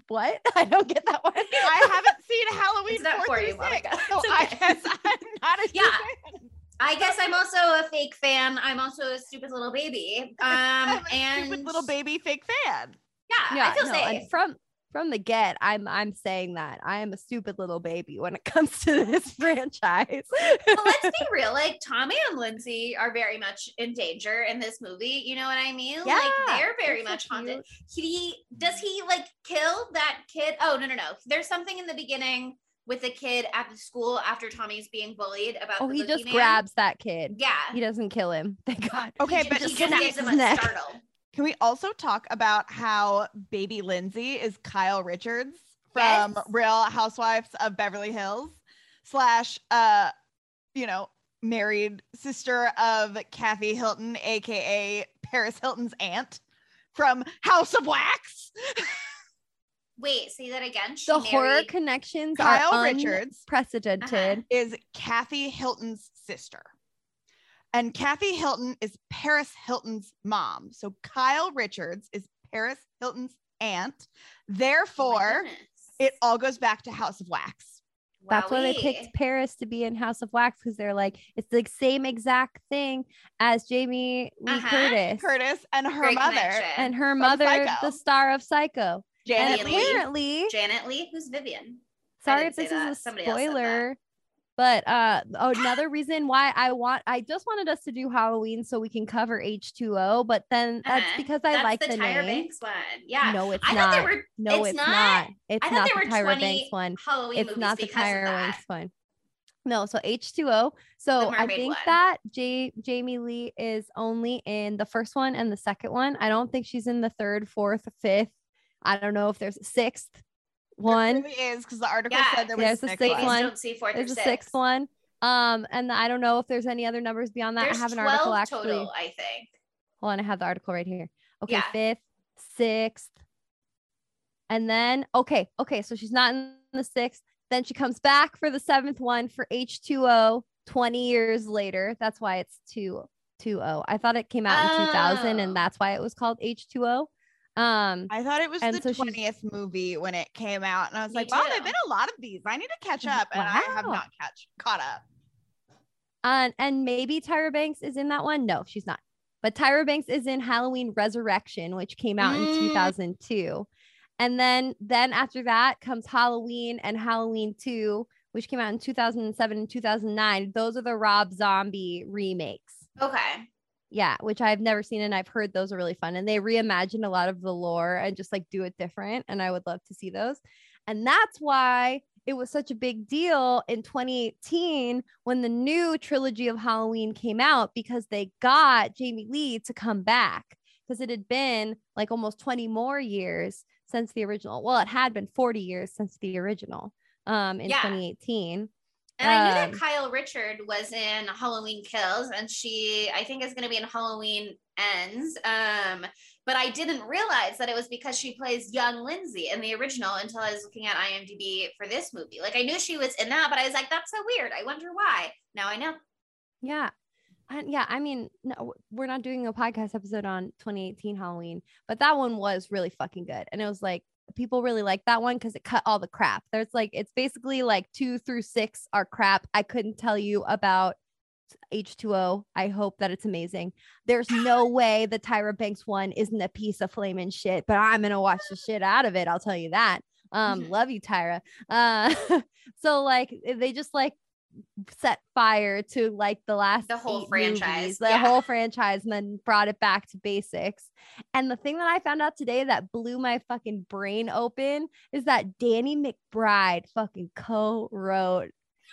what? [laughs] I don't get that one. I haven't seen Halloween It's not four for through you, six, Monica. so It's I guess I'm not a [laughs] Yeah. fan. I guess I'm also a fake fan. I'm also a stupid little baby. Um, I'm a and stupid little baby fake fan. Yeah, Yeah, I feel no, safe. and from from the get, I'm I'm saying that I am a stupid little baby when it [laughs] comes to this franchise. [laughs] well, let's be [laughs] real. Like Tommy and Lindsay are very much in danger in this movie. You know what I mean? Yeah, like they're very they're so much haunted. cute. He does he like kill that kid? Oh no no no! There's something in the beginning with the kid at the school after Tommy's being bullied about. oh, the he just boogeyman. grabs that kid. Yeah. He doesn't kill him. Thank God. Okay, he, but he just snaps gives him his a neck. startle. Can we also talk about how baby Lindsay is Kyle Richards from Yes. Real Housewives of Beverly Hills slash uh you know married sister of Kathy Hilton aka Paris Hilton's aunt from House of Wax. Wait, say that again. She The horror connections Kyle are Richards unprecedented. Uh-huh. is Kathy Hilton's sister. And Kathy Hilton is Paris Hilton's mom. So Kyle Richards is Paris Hilton's aunt. Oh Therefore, goodness. it all goes back to House of Wax. That's why they picked Paris to be in House of Wax because they're like it's the same exact thing as Jamie Lee Uh-huh. Curtis Curtis and her Great mother, connection. and her from mother, Psycho. the star of Psycho. Janet and Lee. Janet Leigh, who's Vivian? Sorry if this that. is a Somebody else said that. spoiler, but uh, another reason why I want I just wanted us to do Halloween so we can cover H two O, but then that's Uh-huh. because I That's like the, the, Tyra name. Banks one. Yeah. No, it's I not. thought they were no, it's it's, not? not. It's I thought not there the were Tyra Banks one. Halloween It's movies not the Tyra. Banks one. No, so H2O. So I think one. that J- Jamie Lee is only in the first one and the second one. I don't think she's in the third, fourth, fifth. I don't know if there's a sixth one. There really is because the article Yeah, said there was there's a six sixth Babies one. don't see fourth There's or a sixth. sixth one. Um, and I don't know if there's any other numbers beyond that. There's I have an 12 article actually. total, I think. Hold on, I have the article right here. Okay, Yeah. fifth, sixth, and then okay, okay, so she's not in the sixth. Then she comes back for the seventh one for H2O 20 years later. That's why it's 2 2-0. I thought it came out in 2000 Oh. and that's why it was called H2O. Um I thought it was And the so 20th movie when it came out, and I was like, "Wow, too. there've been a lot of these. I need to catch up," and I have not catch caught up. and and maybe Tyra Banks is in that one. No, she's not. But Tyra Banks is in Halloween Resurrection, which came out in Mm. 2002. And then then after that comes Halloween and Halloween 2, which came out in 2007 and 2009. Those are the Rob Zombie remakes. Okay. Yeah, which I've never seen and I've heard those are really fun and they reimagine a lot of the lore and just like do it different and I would love to see those. And that's why it was such a big deal in 2018 when the new trilogy of Halloween came out because they got Jamie Lee to come back because it had been like almost 20 more years since the original. Well, it had been 40 years since the original um in Yeah. 2018. And I knew Um, that Kyle Richard was in Halloween Kills, and she, I think, is going to be in Halloween Ends. Um, but I didn't realize that it was because she plays young Lindsay in the original until I was looking at IMDb for this movie. Like I knew she was in that, but I was like, that's so weird. I wonder why. Now I know. Yeah. And yeah, I mean, no, we're not doing a podcast episode on 2018 Halloween, but that one was really fucking good. And it was like people really like that one because it cut all the crap. There's like it's basically like two through six are crap. I couldn't tell you about H2O. I hope that it's amazing. There's no [laughs] way the Tyra Banks one isn't a piece of flaming shit, but I'm gonna watch the shit out of it. I'll tell you that. Um, [laughs] love you, Tyra. Uh, [laughs] so like they just like set fire to like the last The whole franchise, movies, the yeah. whole franchise, and then brought it back to basics. And the thing that I found out today that blew my fucking brain open is that Danny McBride fucking co-wrote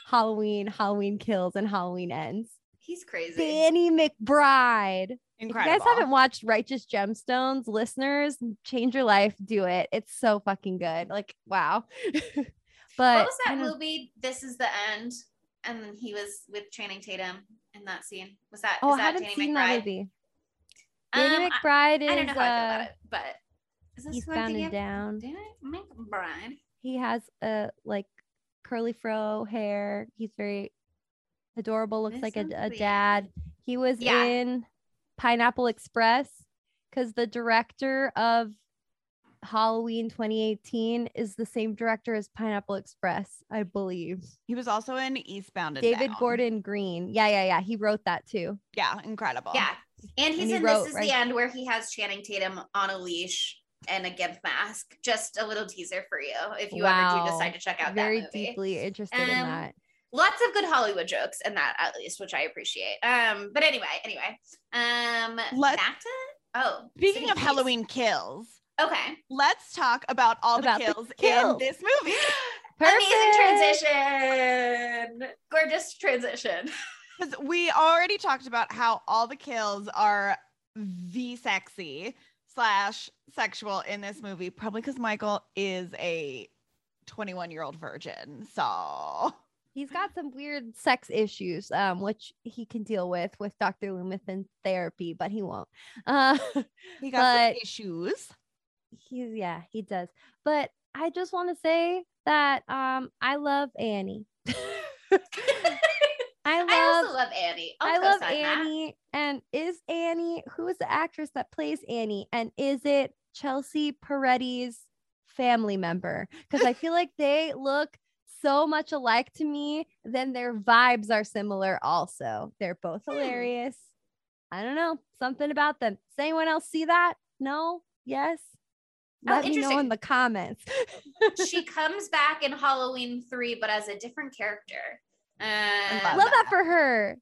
Halloween, Halloween Kills, and Halloween Ends. He's crazy. Danny McBride. Incredible. If you guys haven't watched Righteous Gemstones, listeners, change your life. Do it. It's so fucking good. Like, wow. [laughs] but what was that movie? This is the end. And he was with Channing Tatum in that scene. Was that? Oh, is I that haven't Danny seen McBride? that movie. Danny Um, I- McBride is I don't know how I feel uh, about it, but is this he's who I'm found thinking it of? down. Danny McBride. He has a like curly fro hair. He's very adorable. Looks This like a, a dad. He was Yeah. in Pineapple Express because the director of Halloween 2018 is the same director as Pineapple Express, I believe. He was also in Eastbound and David Down. Gordon Green. Yeah, yeah, yeah. He wrote that too. Yeah, incredible. Yeah. And he's he in wrote, This Is right? the End where he has Channing Tatum on a leash and a gimp mask. Just a little teaser for you if you ever do decide to check out Very that movie. deeply interested in Um, that. Lots of good Hollywood jokes in that at least, which I appreciate. Um, but anyway, anyway. Um Let- back to oh Speaking of please. Halloween kills, Okay. let's talk about all About the the kills, kills. in this movie. [gasps] Amazing transition. Gorgeous transition. [laughs] Because we already talked about how all the kills are v sexy slash sexual in this movie, probably because Michael is a 21 year old virgin. So He's got some weird sex issues, um, which he can deal with with Dr. Loomis in therapy, but he won't. Uh, [laughs] he got some But- issues. He's yeah, he does. But I just want to say that um, I love Annie. [laughs] I love I also love Annie. I'll I love co-sign that. Annie. And is Annie, who is the actress that plays Annie? And is it Chelsea Peretti's family member? Because I feel like they look so much alike to me, then their vibes are similar also. They're both Hmm. hilarious. I don't know, something about them. Does anyone else see that? No? Yes? Oh, Let me know in the comments. [laughs] she comes back in Halloween 3, but as a different character. Um, love Love that for her.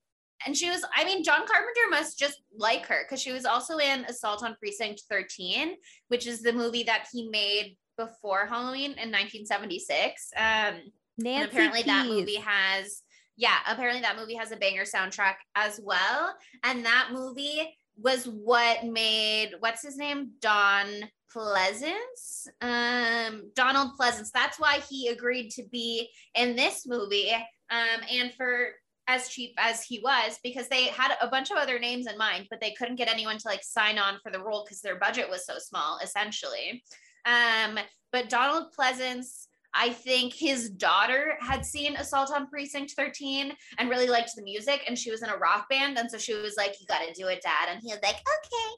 and she was, I mean, John Carpenter must just like her because she was also in Assault on Precinct 13, which is the movie that he made before Halloween in 1976. Um, Nancy and apparently that movie has yeah apparently that movie has a banger soundtrack as well and that movie was what made what's his name? Don pleasence? Um donald pleasence. That's why he agreed to be in this movie um and for as cheap as he was because they had a bunch of other names in mind but they couldn't get anyone to like sign on for the role because their budget was so small essentially. Um but donald pleasence I think his daughter had seen Assault on Precinct 13 and really liked the music, and she was in a rock band. And so she was like, You got to do it, dad. And he was like, Okay.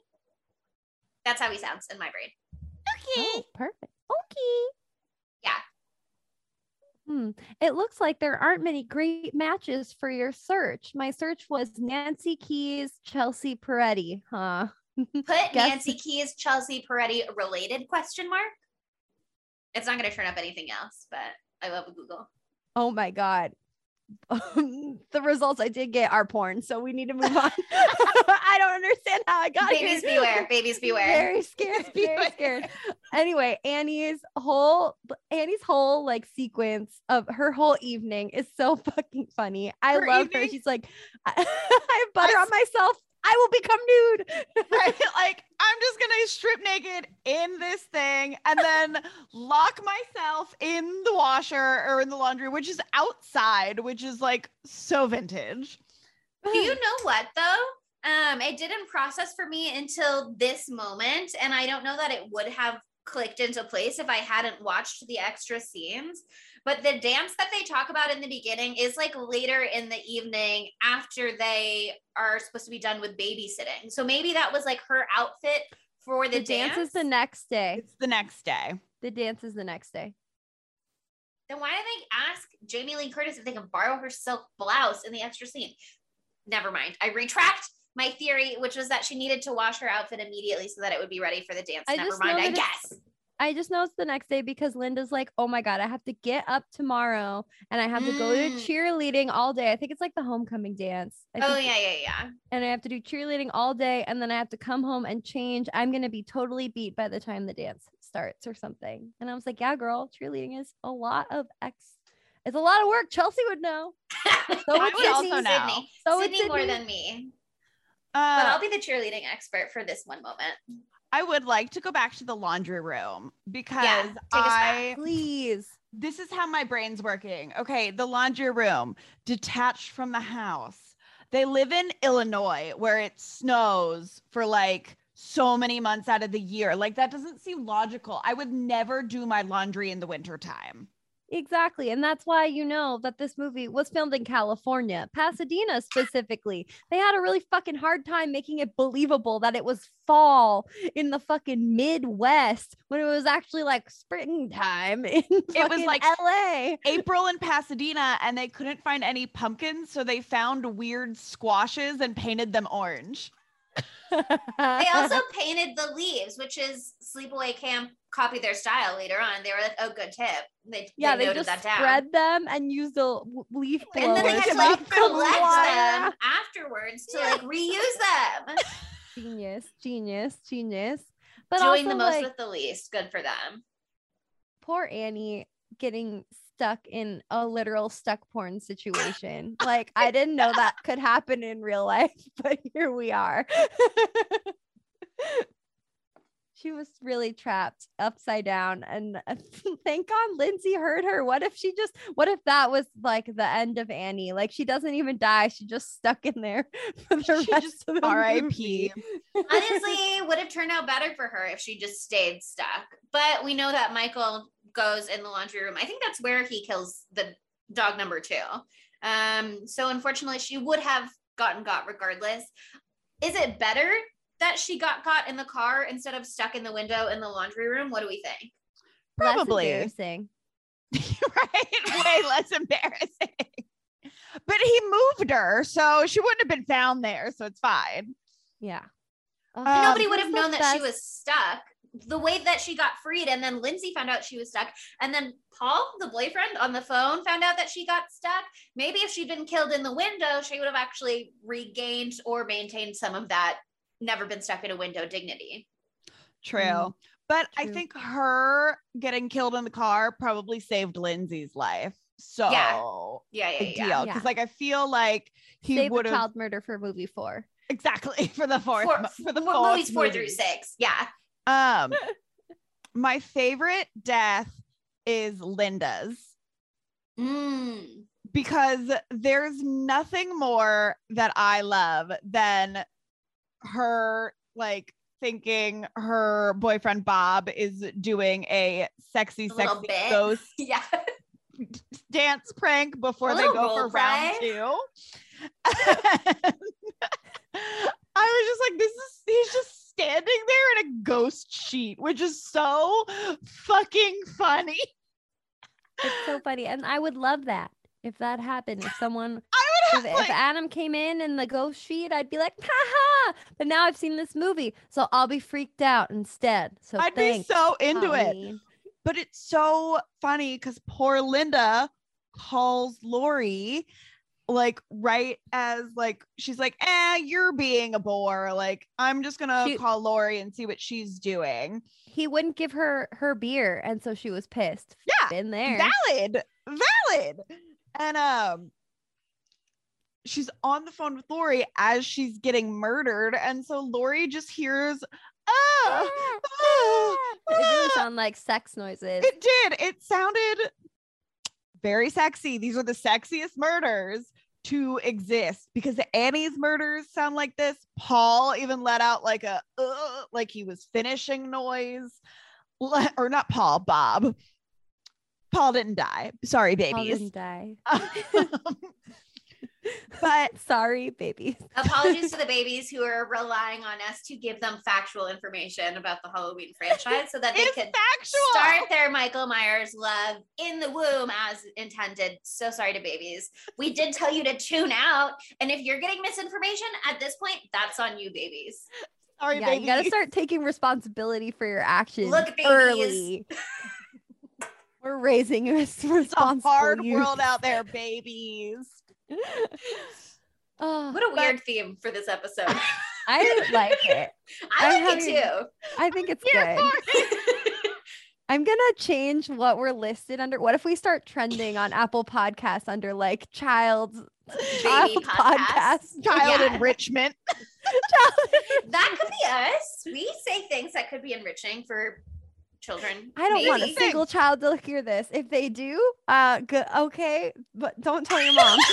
That's how he sounds in my brain. Okay. Oh, perfect. Okay. Yeah. Hmm. It looks like there aren't many great matches for your search. My search was Nancy Kyes, Chelsea Peretti, huh? [laughs] Put Guess- Nancy Kyes, Chelsea Peretti related question mark. It's not going to turn up anything else, but I love Google. Oh my god. [laughs] the results I did get are porn, so we need to move on. [laughs] [laughs] I don't understand how I got Babies here. beware. Babies beware. Very scared. Very scared. Anyway, Annie's whole Annie's whole like sequence of her whole evening is so fucking funny. I Her love her. She's like, I, I have butter I on myself. I will become nude. [laughs] right? [laughs] Like, I'm just gonna strip naked in this thing and then lock myself in the washer or in the laundry, which is outside, which is like so vintage. Do you know what though? Um, it didn't process for me until this moment, and I don't know that it would have clicked into place if I hadn't watched the extra scenes. But the dance that they talk about in the beginning is like later in the evening after they are supposed to be done with babysitting. So maybe that was like her outfit for the, the dance is the next day. It's the next day. The dance is the next day. Then why did they ask Jamie Lee Curtis if they can borrow her silk blouse in the extra scene? Never mind. I retract my theory, which was that she needed to wash her outfit immediately so that it would be ready for the dance. I Never mind, I guess. I just know it's the next day because Lynda's like, oh my God, I have to get up tomorrow and I have to go to Mm. cheerleading all day. I think it's like the homecoming dance. I Oh yeah, yeah, yeah. And I have to do cheerleading all day and then I have to come home and change. I'm going to be totally beat by the time the dance starts or something. And I was like, yeah, girl, cheerleading is a lot of X. It's a lot of work. Chelsea would know. [laughs] So would also Sydney. know. Sydney, So it's Sydney more than me. Uh, But I'll be the cheerleading expert for this one moment. I would like to go back to the laundry room because back. I Please. this is how my brain's working. Okay, the laundry room detached from the house. They live in Illinois where it snows for like so many months out of the year. Like that doesn't seem logical. I would never do my laundry in the wintertime. Exactly. And that's why you know that this movie was filmed in California, Pasadena specifically. They had a really fucking hard time making it believable that it was fall in the fucking Midwest when it was actually like springtime [laughs] in It was like- LA. April in Pasadena and they couldn't find any pumpkins, so they found weird squashes and painted them orange. They also [laughs] painted the leaves, which is Sleepaway Camp copied their style later on. They were like, "Oh, good tip." They yeah, they they noted just that down. spread them and use the leaf and then they had to like collect them afterwards to like reuse them. [laughs] Genius, genius, genius. But Doing also, the most like, with the least. Good for them. poor Annie getting stuck in a literal stuck porn situation. Like I didn't know that could happen in real life, [laughs] but here we are. [laughs] she was really trapped upside down and [laughs] thank God Lindsey heard her. What if she just what if that was like the end of Annie? Like she doesn't even die. She just stuck in there [laughs] for the She rest just of the R.I.P. movie. Honestly, [laughs] would have turned out better for her if she just stayed stuck. But we know that Michael goes in the laundry room. I think that's where he kills the dog number two. Um, so unfortunately, she would have gotten got regardless. Is it better that she got caught in the car instead of stuck in the window in the laundry room? What do we think? Less Probably. embarrassing. [laughs] right? [laughs] Way less embarrassing. But he moved her, so she wouldn't have been found there, so it's fine. Yeah. Oh, Um, Nobody would have is the known that she was stuck. The way that she got freed, and then Lindsey found out she was stuck, and then Paul, the boyfriend, on the phone found out that she got stuck. Maybe if she'd been killed in the window, she would have actually regained or maintained some of that never been stuck in a window dignity. True. Mm, but I think her getting killed in the car probably saved Lindsey's life. So Yeah, yeah, big yeah. deal. Yeah. Because like I feel like he would have child murder for movie four. exactly [laughs] for the fourth For, for the fourth movies four through six. Yeah. Um, [laughs] my favorite death is Lynda's Mm. because there's nothing more that I love than her like thinking her boyfriend Bob is doing a sexy, A sexy bit. ghost [laughs] Yeah. dance prank before A they go for role round two. [laughs] I was just like, this is he's just standing there in a ghost sheet, which is so fucking funny. It's so funny. And I would love that if that happened. If someone, [laughs] I if, would have if like, Adam came in in the ghost sheet, I'd be like, ha ha. But now I've seen this movie. So I'll be freaked out instead. So I'd be so into it. But it's so funny because poor Lynda calls Laurie like right as like she's like, eh, you're being a bore. Like, I'm just gonna She- call Laurie and see what she's doing. He wouldn't give her her beer. And so she was pissed. Yeah, in there. valid valid and um she's on the phone with laurie as she's getting murdered and so laurie just hears ah, ah, it really ah." sound like sex noises. it did. It sounded very sexy. These are the sexiest murders to exist because annie's murders sound like this. Paul even let out like a uh, like he was finishing noise. Le- or not paul bob. Paul didn't die. Sorry Paul babies. didn't die. [laughs] [laughs] [laughs] but Sorry, babies. Apologies to the [laughs] babies who are relying on us to give them factual information about the Halloween franchise so that they it's could factual. start their Michael Myers love in the womb as intended. So sorry to babies. We did tell you to tune out. And if you're getting misinformation at this point, that's on you, babies. Sorry, yeah, baby. you gotta start taking responsibility for your actions Look, babies. early. [laughs] We're raising a It's a responsible hard youth. world out there, babies. Oh, [laughs] What a but weird theme for this episode. [laughs] [laughs] I like it. I I'm like it having- too. I think it's Here good. I'm gonna change what we're listed under. What if we start trending on Apple Podcasts under like child child podcast. Child Yeah. enrichment. That could be us. We say things that could be enriching for children. I don't want a single child to hear this. If they do, uh, good, okay, but don't tell your mom. [laughs]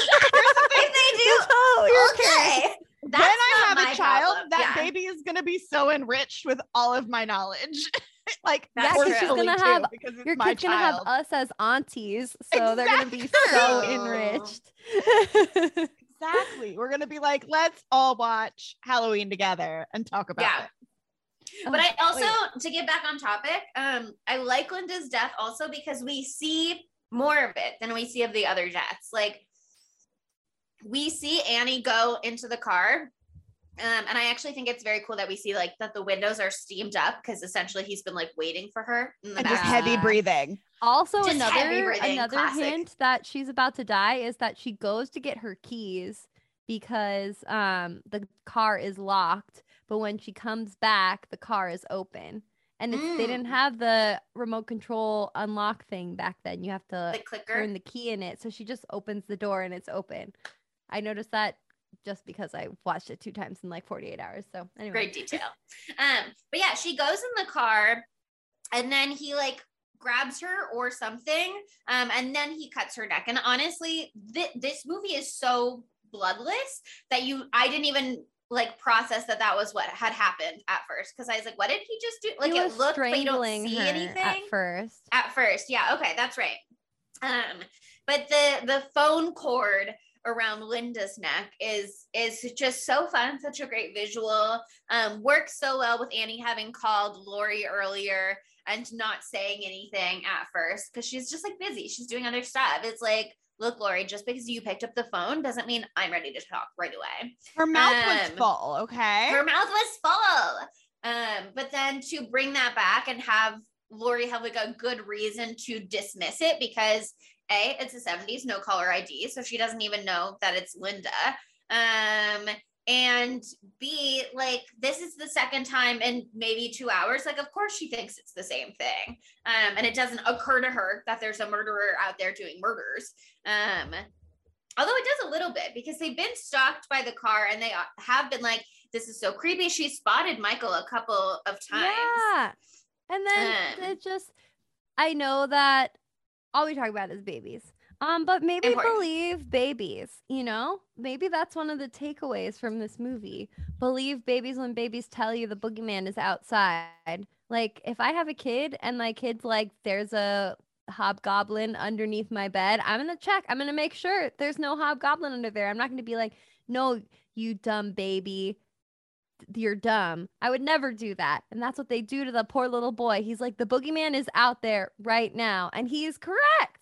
If they do, Don't okay. kids. That's when I not have a child, problem. that Yeah. baby is gonna be so enriched with all of my knowledge. [laughs] like That's true. She's gonna have- because Your my kid's gonna have us as aunties, so they're gonna be so [laughs] enriched. Exactly. We're gonna be like, let's all watch Halloween together and talk about Yeah. it. But I also, Wait. to get back on topic, um, I like Lynda's death also because we see more of it than we see of the other deaths. Like we see Annie go into the car. Um, and I actually think it's very cool that we see like that the windows are steamed up because essentially he's been like waiting for her in the And back. just heavy breathing. Also, Just another breathing, another classic. hint that she's about to die is that she goes to get her keys because um the car is locked, but when she comes back, the car is open. And it's, they didn't Mm. have the remote control unlock thing back then. You have to the clicker. turn the key in it. So she just opens the door and it's open. I noticed that just because I watched it two times in like 48 hours. So anyway. great detail. Um, but yeah, she goes in the car and then he like grabs her or something. Um, and then he cuts her neck. And honestly, thi- this movie is so bloodless that you I didn't even like process that that was what had happened at first because I was like, what did he just do? Like he it looked, but you don't see anything at first. at first. Yeah okay that's right. Um but the the phone cord around lynda's neck is is just so fun such a great visual. Um works so well with annie having called laurie earlier and not saying anything at first because she's just like busy. She's doing other stuff. It's like look laurie just because you picked up the phone doesn't mean i'm ready to talk right away Her mouth was Um, full, okay? her mouth was full. Um, but then to bring that back and have Laurie have like a good reason to dismiss it because A, it's the 70s, no caller ID. So she doesn't even know that it's Lynda. Um, and B, like this is the second time in maybe two hours. Like, of course she thinks it's the same thing. Um, and it doesn't occur to her that there's a murderer out there doing murders. Um, although it does a little bit because they've been stalked by the car and they have been like, this is so creepy. She spotted Michael a couple of times. Yeah. And then Um, it just I know that all we talk about is babies. Um, but maybe Important. believe babies, you know? Maybe that's one of the takeaways from this movie. Believe babies when babies tell you the boogeyman is outside. Like if I have a kid and my kid's like there's a hobgoblin underneath my bed, I'm gonna check. I'm gonna make sure there's no hobgoblin under there. I'm not gonna be like, no, you dumb baby you're dumb. I would never do that. And that's what they do to the poor little boy. He's like, the boogeyman is out there right now. And he is correct.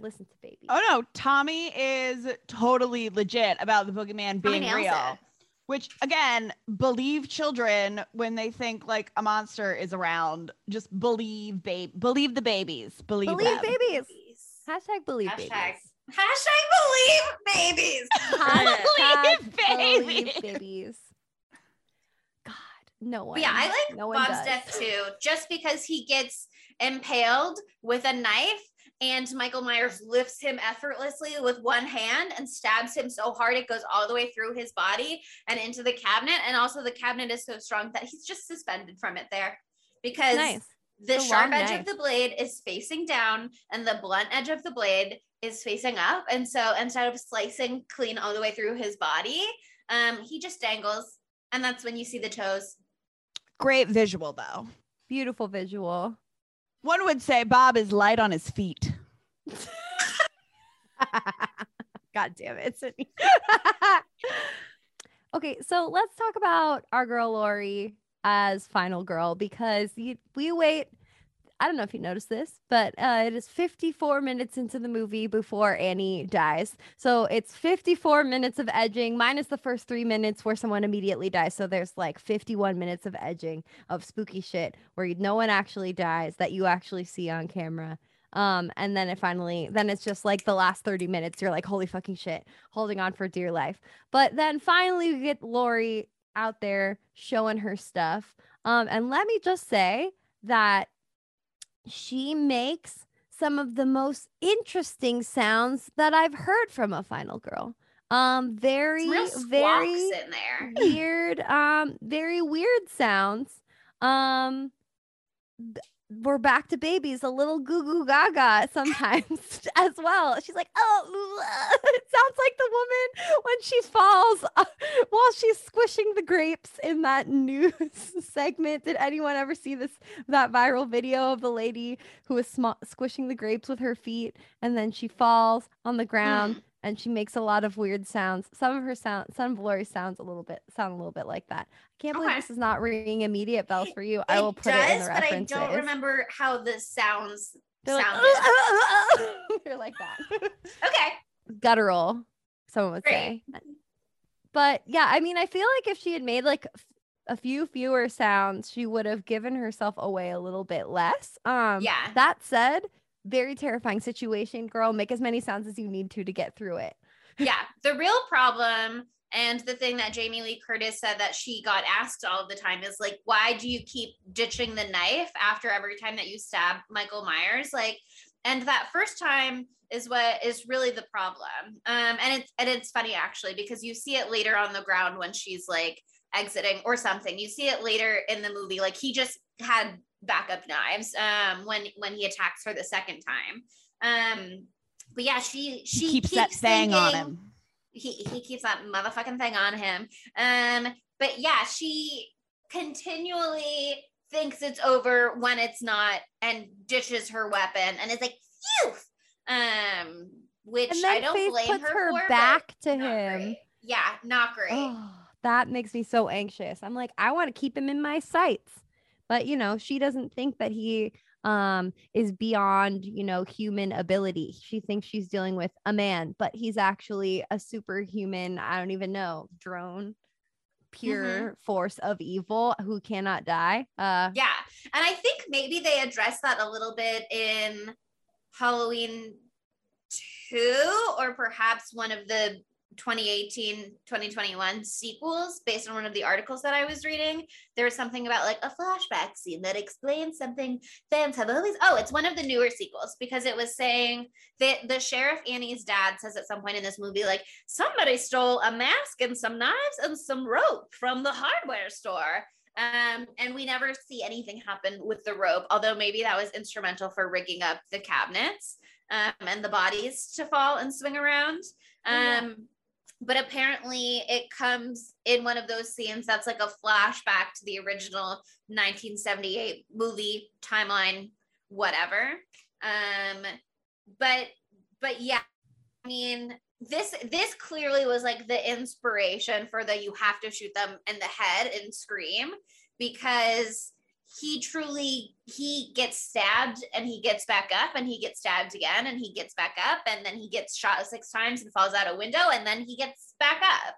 Listen to baby. Oh no, Tommy is totally legit about the boogeyman Tommy being real. it. Which again, believe children when they think like a monster is around. Just believe babe, believe the babies. Believe, believe them. babies. Hashtag believe Hashtag, babies. hashtag believe babies. [laughs] Hashtag Believe believe babies. babies. God, no one. But yeah, I like no Bob's does. death too, just because he gets impaled with a knife and Michael Myers lifts him effortlessly with one hand and stabs him so hard it goes all the way through his body and into the cabinet. And also, the cabinet is so strong that he's just suspended from it there because Nice. the It's sharp edge knife. of the blade is facing down and the blunt edge of the blade is facing up. And so instead of slicing clean all the way through his body, um, he just dangles. And that's when you see the toes. Great visual though. Beautiful visual. One would say Bob is light on his feet. [laughs] God damn it, Sydney. [laughs] okay, so let's talk about our girl Laurie as final girl because we wait. I don't know if you noticed this, but uh, it is 54 minutes into the movie before Annie dies. So it's 54 minutes of edging minus the first three minutes where someone immediately dies. So there's like 51 minutes of edging of spooky shit where no one actually dies that you actually see on camera. Um, and then it finally, then it's just like the last 30 minutes, you're like, holy fucking shit, holding on for dear life. But then finally we get Laurie out there showing her stuff. Um, and let me just say that she makes some of the most interesting sounds that I've heard from a final girl. Um, very, Some real squawks very in there. weird um very weird sounds um we're back to babies, a little goo goo gaga [laughs] sometimes as well. She's like, oh, [laughs] it sounds like the woman when she falls uh, while she's squishing the grapes in that news [laughs] segment. Did anyone ever see this that viral video of the lady who was sm- squishing the grapes with her feet and then she falls on the [sighs] ground? And she makes a lot of weird sounds. Some of her sound, some of Laurie's sounds a little bit sound a little bit like that. I can't believe Okay. this is not ringing immediate bells for you. I will put does, it in the but I don't remember how this sounds. They're like, sounded. [laughs] they're like that. [laughs] okay. Guttural, someone would Great. say. But yeah, I mean, I feel like if she had made like a few fewer sounds, she would have given herself away a little bit less. Um, Yeah. That said, very terrifying situation, girl. Make as many sounds as you need to to get through it. yeah the real problem and the thing that jamie lee curtis said that she got asked all the time is like why do you keep ditching the knife after every time that you stab michael myers like and that first time is what is really the problem um and it's and it's funny actually because you see it later on the ground when she's like exiting or something you see it later in the movie like he just had backup knives um when when he attacks her the second time um but yeah she she He keeps, that thing on him. he he keeps that motherfucking thing on him. Um, but yeah, she continually thinks it's over when it's not, and ditches her weapon, and is like, "Phew!" Um, which And then I don't Faith blame puts her, her for, back to him. great. Yeah, not great. Oh, that makes me so anxious. I'm like, I want to keep him in my sights. But you know, she doesn't think that he um is beyond, you know, human ability. She thinks she's dealing with a man, but he's actually a superhuman, I don't even know, drone, pure force of evil who cannot die. Uh Yeah. And I think maybe they address that a little bit in Halloween 2 or perhaps one of the 2018 2021 sequels based on one of the articles that I was reading. There was something about like a flashback scene that explains something fans have always. Oh, it's one of the newer sequels because it was saying that the sheriff Annie's dad says at some point in this movie, like, somebody stole a mask and some knives and some rope from the hardware store. Um, and we never see anything happen with the rope, although maybe that was instrumental for rigging up the cabinets um, and the bodies to fall and swing around. Um, yeah. But apparently, it comes in one of those scenes that's like a flashback to the original 1978 movie timeline, whatever. Um, but but yeah, I mean, this this clearly was like the inspiration for the you have to shoot them in the head and scream because he truly he gets stabbed and he gets back up and he gets stabbed again and he gets back up and then he gets shot six times and falls out a window and then he gets back up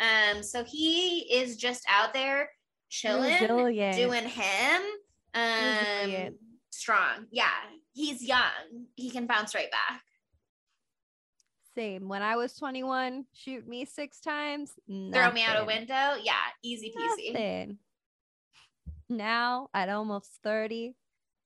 um so he is just out there chilling Resilient. doing him um Resilient. strong yeah he's young he can bounce right back same. When I was 21, shoot me six times. throw me out a window yeah easy peasy Nothing. Now at almost 30,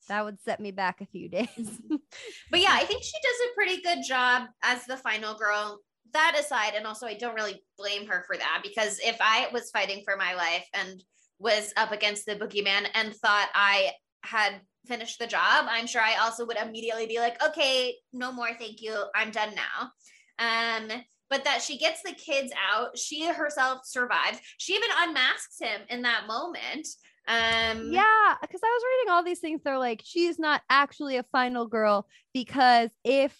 that would set me back a few days. [laughs] But yeah, I think she does a pretty good job as the final girl. That aside, and also I don't really blame her for that because if I was fighting for my life and was up against the boogeyman and thought I had finished the job, I'm sure I also would immediately be like, okay, no more, thank you. I'm done now. Um, but that she gets the kids out, she herself survives. She even unmasks him in that moment. Um, yeah, because I was reading all these things. They're like, she's not actually a final girl because if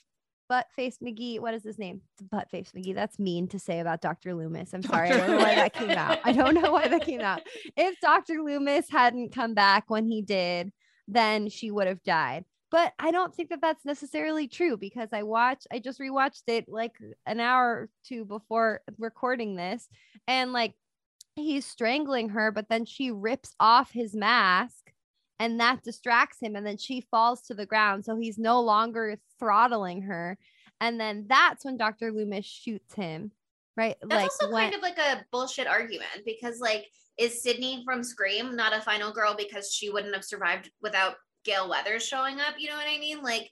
Buttface McGee, what is his name? Buttface McGee. That's mean to say about Dr. Loomis. I'm sorry. I don't know why that came out. I don't know why that came out. If Dr. Loomis hadn't come back when he did, then she would have died. But I don't think that that's necessarily true because I watched, I just rewatched it like an hour or two before recording this. And like he's strangling her, but then she rips off his mask and that distracts him. And then she falls to the ground. So he's no longer throttling her. And then that's when Dr. Loomis shoots him. Right. That's also when- kind of like a bullshit argument because, like, is Sidney from Scream not a final girl because she wouldn't have survived without Gale Weathers showing up? You know what I mean? Like,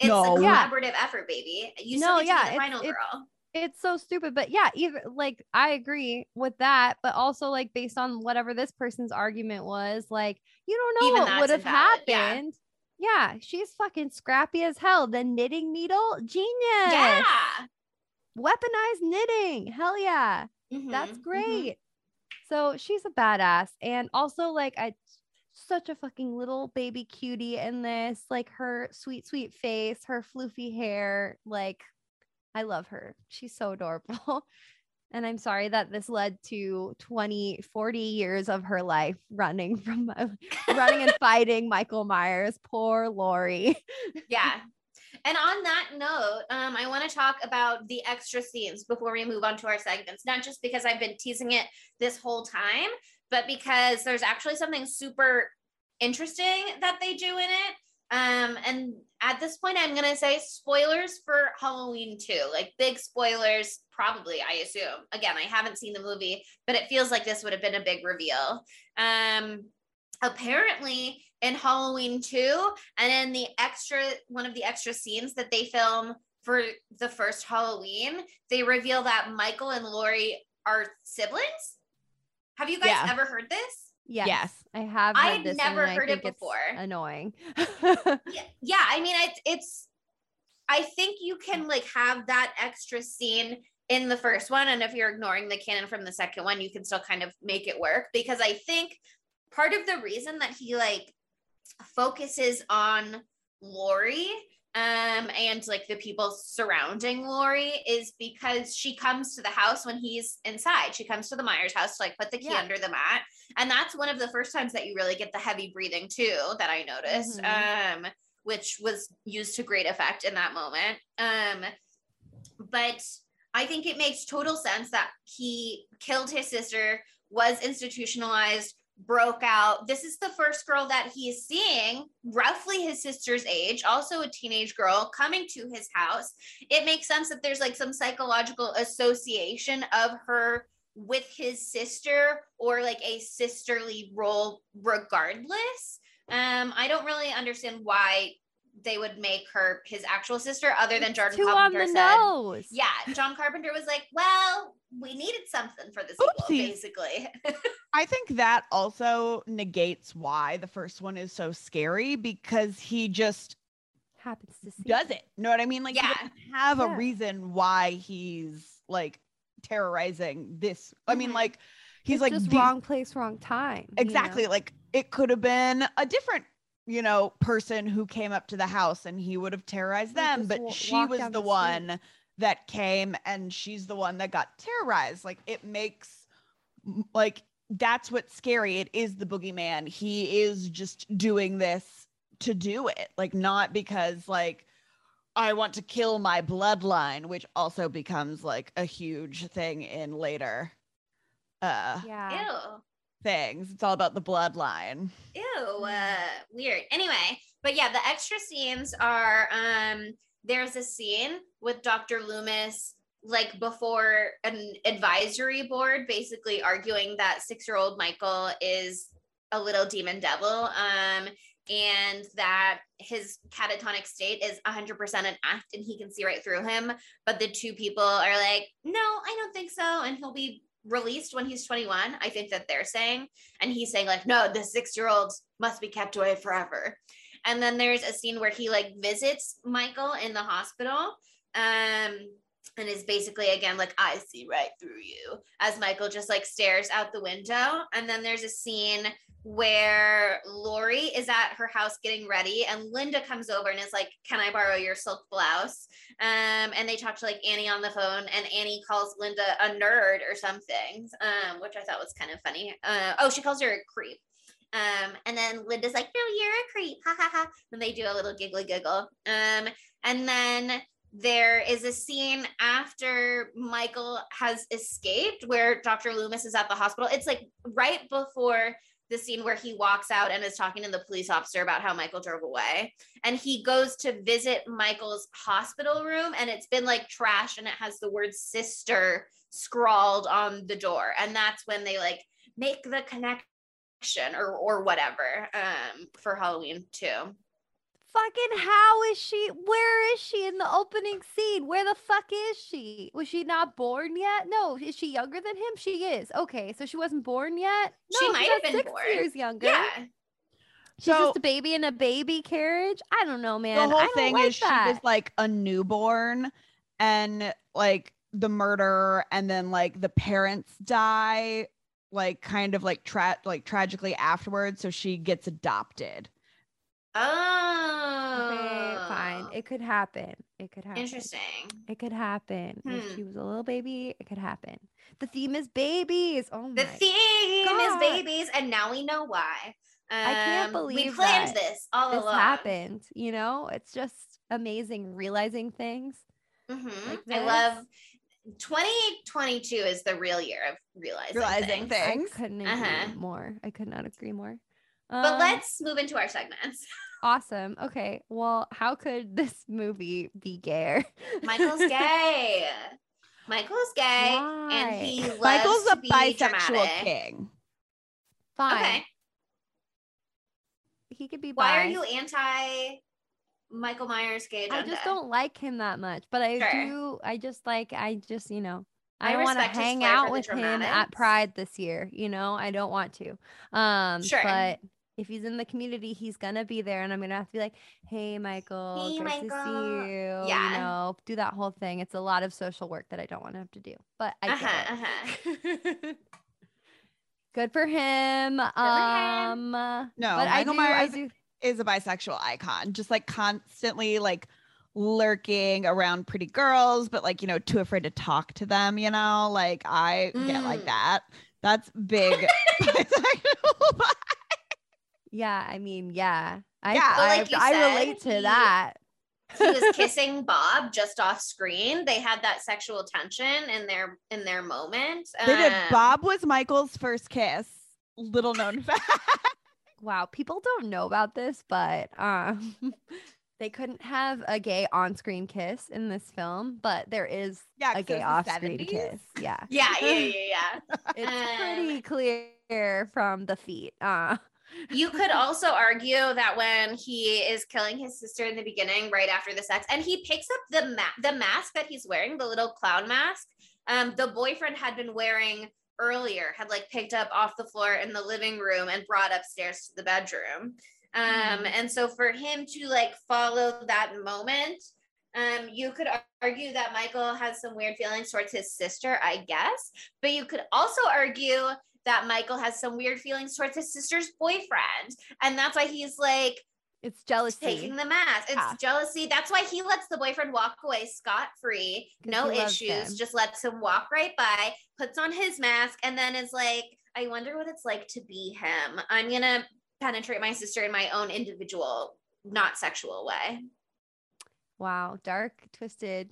it's No. a Yeah. collaborative effort, baby. You No, still need yeah, be the final it's- girl. it's so stupid. But yeah, even like I agree with that, but also like based on whatever this person's argument was, like you don't know Even what would have invalid, yeah. happened. Yeah. she's fucking scrappy as hell. The knitting needle, genius. Yeah. Weaponized knitting. Hell yeah. That's Mhm, mhm. great. So she's a badass. And also, like, I such a fucking little baby cutie in this, like her sweet, sweet face, her floofy hair. Like, I love her. She's so adorable. [laughs] And I'm sorry that this led to 20, 40 years of her life running [laughs] from running and [laughs] fighting Michael Myers. Poor Laurie. Yeah. And on that note, um, I want to talk about the extra scenes before we move on to our segments, not just because I've been teasing it this whole time, but because there's actually something super interesting that they do in it. Um, and at this point, I'm gonna say spoilers for Halloween 2, like big spoilers, probably, I assume. Again, I haven't seen the movie, but it feels like this would have been a big reveal. Um, apparently in Halloween 2, and in the extra one of the extra scenes that they film for the first Halloween, they reveal that Michael and Laurie are siblings. Have you guys Yeah. ever heard this? Yes, Yes. I have. I had never heard it before. Annoying. [laughs] yeah, yeah i mean it's it's i think you can like have that extra scene in the first one and if you're ignoring the canon from the second one you can still kind of make it work because i think part of the reason that he like focuses on laurie um and like the people surrounding laurie is because she comes to the house when he's inside. She comes to the myers house to like put the key Yeah. under the mat. And that's one of the first times that you really get the heavy breathing too that i noticed um which was used to great effect in that moment. Um but i think it makes total sense that he killed his sister was institutionalized broke out. This is the first girl that he is seeing roughly his sister's age also a teenage girl coming to his house. It makes sense that there's like some psychological association of her with his sister or like a sisterly role regardless. Um i don't really understand why they would make her his actual sister other than jordan Two on carpenter the said nose. yeah john carpenter was like well we needed something for this sequel basically [laughs] I think that also negates why the first one is so scary because he just Happens to see. does it. You Know what I mean? Like Yeah. doesn't have a reason why he's like terrorizing this. I mean, Mhm. like he's It's like just the- wrong place, wrong time. you know? exactly like it could have been a different you know person who came up to the house and he would have terrorized Like, them but wa- she was the the one that came and she's the one that got terrorized. Like it makes like that's what's scary. It is the boogeyman. He is just doing this to do it. Like not because like I want to kill my bloodline, which also becomes like a huge thing in later uh Yeah. ew things. It's all about the bloodline. Ew, uh, weird. Anyway, but yeah, the extra scenes are um there's a scene with Dr. Loomis like before an advisory board basically arguing that 6-year-old Michael is a little demon devil um and that his catatonic state is 100% an act and he can see right through him but the two people are like no I don't think so and he'll be released when he's 21 I think that they're saying and he's saying like no the six year old must be kept away forever. And then there's a scene where he like visits michael in the hospital um and is basically again like i see right through you as michael just like stares out the window and then there's a scene where Laurie is at her house getting ready and Lynda comes over and is like, Can I borrow your silk blouse? Um, and they talk to like Annie on the phone and Annie calls Lynda a nerd or something, um, which I thought was kind of funny. Uh, oh, she calls her a creep. Um, and then Lynda's like, No, you're a creep. Ha ha ha. And they do a little giggly giggle. Um, and then there is a scene after Michael has escaped where Dr. Loomis is at the hospital. It's like right before the scene where he walks out and is talking to the police officer about how Michael drove away. And he goes to visit Michael's hospital room and it's been like trash and it has the word sister scrawled on the door. And that's when they like make the connection or or whatever um for Halloween too. Fucking how is she? Where is she in the opening scene? Where the fuck is she? Was she not born yet? No, is she younger than him? She is. Okay, so she wasn't born yet. She might she's have not been six born. years younger. Yeah. she's So- just a baby in a baby carriage. I don't know, man. the I whole don't thing like is that. she was like a newborn and like the murder and then like the parents die like kind of like tra- like tragically afterwards so she gets adopted Oh. Okay, fine. It could happen. It could happen. Interesting. It could happen. If Hmm. she was a little baby, it could happen. The theme is babies. Oh The theme God. is babies, and now we know why. I can't Um, believe we planned that this all this along. happened. You know, it's just amazing realizing things. Mhm. like I love 2022 is the real year of realizing, Realizing things. things. I couldn't agree Uh-huh. more. I could not agree more. But Um, let's move into our segments. [laughs] awesome. Okay. Well, how could this movie be gay? Michael's gay. [laughs] Michael's gay, and he Why? loves michael's to a be bisexual dramatic. king Fine. Okay. He could be Why are you anti Michael Myers gay I just don't like him that much, but I Sure. do. I just like. I just you know. I I want to hang out for the with him at Pride this year. You know, I don't want to. Um, Sure. But if he's in the community, he's gonna be there, and I'm gonna have to be like, "Hey, Michael, Hey, great to see you." Yeah. You know, do that whole thing. It's a lot of social work that I don't want to have to do, but I get Uh-huh, it. uh-huh. [laughs] Good for him. him. Um, no but I michael do, I myers do. is a bisexual icon just like constantly like lurking around pretty girls but like you know too afraid to talk to them you know like i get like Mm. that that's big [laughs] [laughs] bisexual Yeah, I mean, yeah. I Yeah. I, like you I said, relate to he- that. he was [laughs] kissing Bob just off screen. They had that sexual tension in their in their moment. They did. Um, Bob was Michael's first kiss. Little known [laughs] fact. Wow, people don't know about this, but um [laughs] they couldn't have a gay on-screen kiss in this film, but there is Yeah, a 'cause it gay off-screen 70s. kiss. Yeah. Yeah, yeah, yeah, yeah. It's Um, pretty clear from the feet. Uh You could also argue that when he is killing his sister in the beginning, right after the sex, and he picks up the ma- the mask that he's wearing, the little clown mask, um, the boyfriend had been wearing earlier, had like picked up off the floor in the living room and brought upstairs to the bedroom. Um, Mhm. and so for him to like follow that moment, um, you could argue that Michael has some weird feelings towards his sister, I guess, but you could also argue that Michael has some weird feelings towards his sister's boyfriend. And that's why he's like it's jealousy. taking the mask. It's Yeah. jealousy. That's why he lets the boyfriend walk away scot free, no issues, him. just lets him walk right by, puts on his mask, and then is like, I wonder what it's like to be him. I'm going to penetrate my sister in my own individual, not sexual way. Wow, dark, twisted,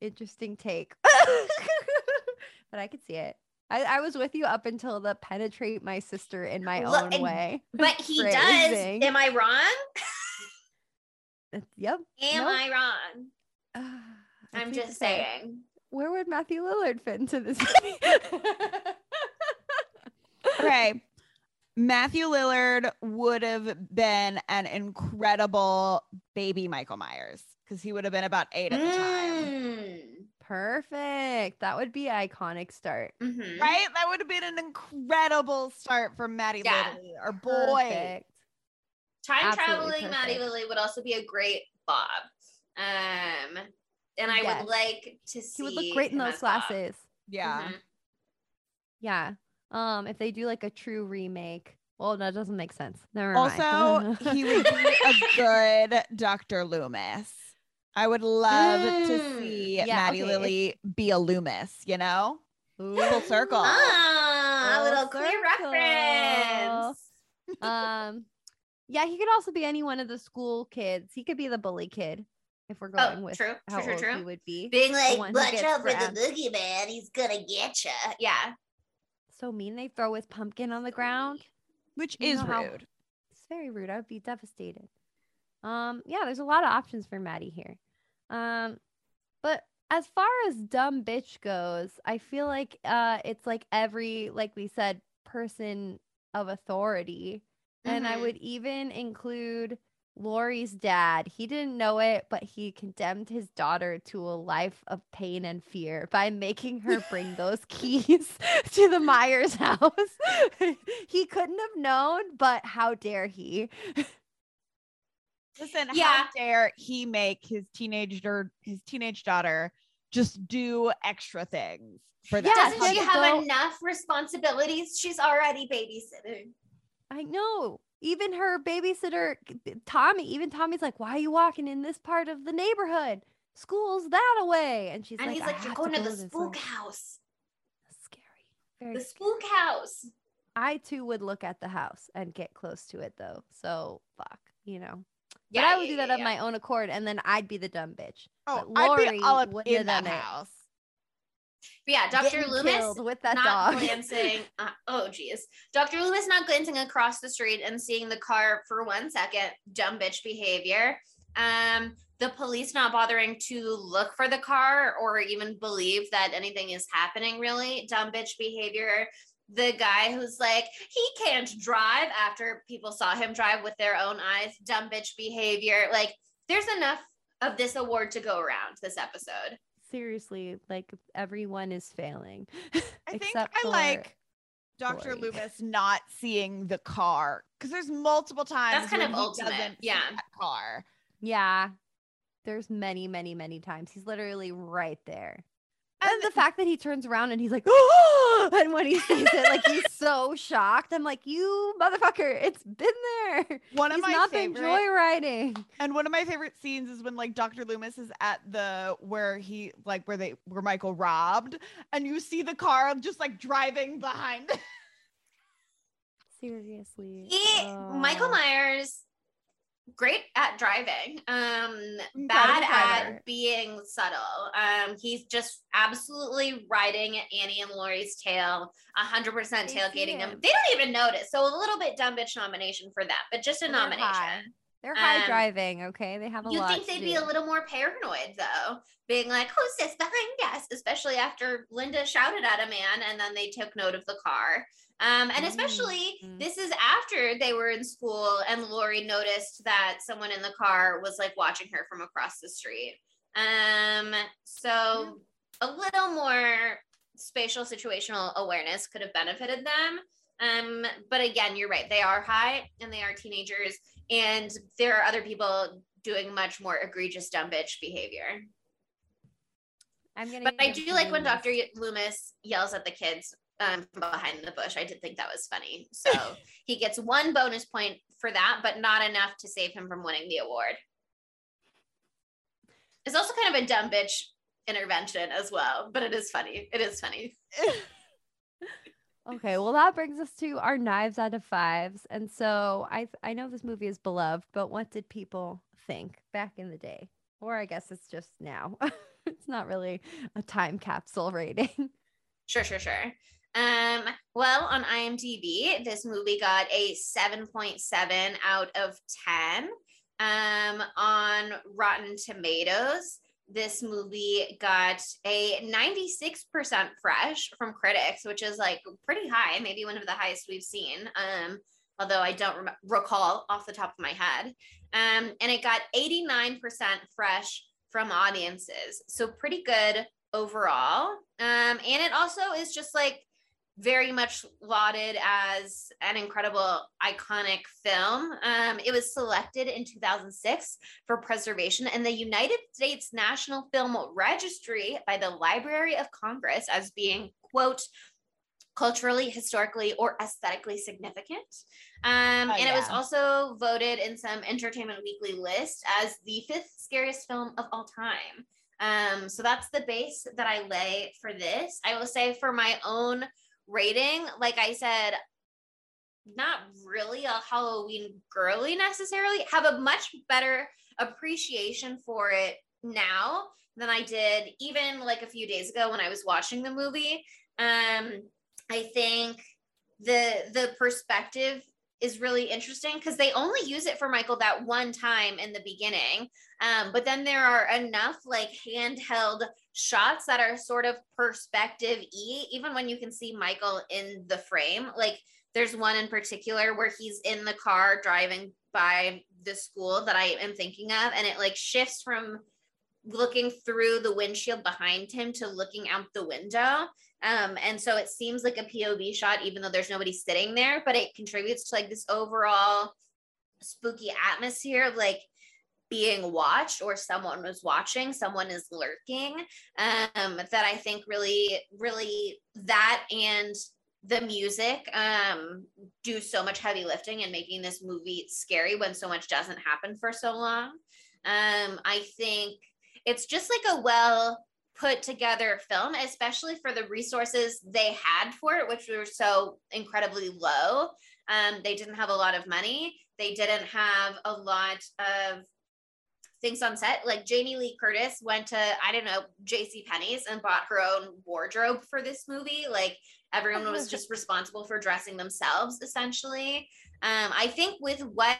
interesting take. [laughs] but I could see it. I, I was with you up until the penetrate my sister in my Look, own and- way. But [laughs] he does. Am I wrong? Yep. Am Nope. I wrong? [sighs] I I'm just say. saying. Where would Matthew Lillard fit into this movie? [laughs] okay. Matthew Lillard would have been an incredible baby Michael Myers because he would have been about eight at the time. Hmm. Perfect. That would be iconic start. Mhm. Right? That would have been an incredible start for Maddie Yeah. Lily, our boy. Perfect. Time Absolutely traveling Maddie perfect. Lily would also be a great Bob. Um, and I Yes. would like to see. He would look great in those as Bob. glasses. Yeah. Mhm. Yeah. Um, if they do like a true remake, well, that doesn't make sense. Never Also, mind. he would be a [laughs] good Dr. Loomis. I would love to Mm. see Yeah, Maddie okay, Lily be a Loomis, you know? Full circle. Ah, a little queer circle. reference. um, yeah, he could also be any one of the school kids. He could be the bully kid if we're going Oh, with true, how true, true, old true. he would be. Being like, one who watch out for the grabbed." boogeyman. He's gonna get you. Yeah. So mean they throw his pumpkin on the ground. Which You is know how- rude. It's very rude. I would be devastated. Um, yeah, there's a lot of options for Maddie here. Um, but as far as dumb bitch goes, I feel like uh it's like every, like we said, person of authority. And I Mhm. would even include Laurie's dad, he didn't know it, but he condemned his daughter to a life of pain and fear by making her bring [laughs] those keys [laughs] to the Myers [laughs] house. he couldn't have known, but how dare he? Listen, Yeah. how dare he make his teenager his teenage daughter just do extra things for that? Yeah, Doesn't she she had to have go- enough responsibilities? She's already babysitting. I know. Even her babysitter, Tommy, even Tommy's like, why are you walking in this part of the neighborhood? School's that away. And she's and like, he's "I like, You're going to go the spook way." house. Scary. Very The scary. spook house. I too would look at the house and get close to it though. So fuck, you know. Yeah, but I would do that yeah, of yeah. my own accord, and then I'd be the dumb bitch. Oh, But I'd be all up in that done house. But yeah, Dr. Getting Loomis with that not dog. glancing. [laughs] Uh, oh, geez. Dr. Loomis not glancing across the street and seeing the car for one second. Dumb bitch behavior. Um, the police not bothering to look for the car or even believe that anything is happening. Really, dumb bitch behavior. The guy who's like he can't drive after people saw him drive with their own eyes. Dumb bitch behavior. Like there's enough of this award to go around this episode. Seriously, like everyone is failing. [laughs] I think I like Dr. Laurie. Loomis not seeing the car because there's multiple times that's kind of ultimate, doesn't see yeah. that car. Yeah. There's many, many, many times. He's literally right there. And And the [laughs] fact that he turns around and he's like, oh, and when he sees it, like he's [laughs] so shocked. I'm like, you motherfucker, it's been there. One of He's my not favorite, been joyriding. and one of my favorite scenes is when like Dr. Loomis is at the where he like where they where Michael robbed, and you see the car just like driving behind. [laughs] Seriously. He, Michael Oh. Myers, great at driving. Um, bad at being subtle. Um, he's just absolutely riding Annie and Laurie's tail, hundred percent tailgating them. They don't even notice. So a little bit dumb bitch nomination for that, but just a They're high. They're high Um, driving, okay? They have a You lot. think they'd be do. a little more paranoid though, being like, "Who's this behind us?" Especially after Lynda shouted at a man, and then they took note of the car. Um, and especially Mm. this is after they were in school, and Laurie noticed that someone in the car was like watching her from across the street. Um, so a little more spatial situational awareness could have benefited them. Um, but again, you're right. They are high and they are teenagers, and there are other people doing much more egregious dumb bitch behavior. I'm gonna But I do like when. Dr. Loomis yells at the kids um, from behind the bush. I did think that was funny. [laughs] So he gets one bonus point for that, but not enough to save him from winning the award. It's also kind of a dumb bitch intervention as well, but it is funny. It is funny. [laughs] Okay, well that brings us to our knives out of fives. And so I I know this movie is beloved, but what did people think back in the day? Or I guess it's just now. [laughs] it's not really a time capsule rating. [laughs] Sure, sure, sure. Um, well, on IMDb, this movie got a 7.7 out of 10. Um, on Rotten Tomatoes, this movie got a 96% fresh from critics, which is like pretty high, maybe one of the highest we've seen. Um, although I don't rem- recall off the top of my head. Um, and it got 89% fresh from audiences. So pretty good overall. Um, and it also is just like very much lauded as an incredible iconic film. Um, it was selected in 2006 for preservation in the United States National Film Registry by the Library of Congress as being, quote, culturally, historically, or aesthetically significant. Um, Oh, and it was also voted in some Entertainment Weekly list as the fifth scariest film of all time. Um, so that's the base that I lay for this. I will say for my own rating, like I said, not really a Halloween girly necessarily, have a much better appreciation for it now than I did even like a few days ago when I was watching the movie. Um, I think the the perspective is really interesting because they only use it for Michael that one time in the beginning. Um, but then there are enough like handheld shots that are sort of perspective e, even when you can see Michael in the frame. Like there's one in particular where he's in the car driving by the school that I am thinking of, and it like shifts from looking through the windshield behind him to looking out the window. Um, and so it seems like a POV shot, even though there's nobody sitting there, but it contributes to like this overall spooky atmosphere of like being watched or someone was watching, someone is lurking. Um, that I think really, really that and the music um do so much heavy lifting and making this movie scary when so much doesn't happen for so long. Um, I think it's just like a well put together film, especially for the resources they had for it, which were so incredibly low. Um, they didn't have a lot of money. They didn't have a lot of things on set. Like Jamie Lee Curtis went to, I don't know, JC Penney's and bought her own wardrobe for this movie. Like everyone was just responsible for dressing themselves essentially. Um, I think with what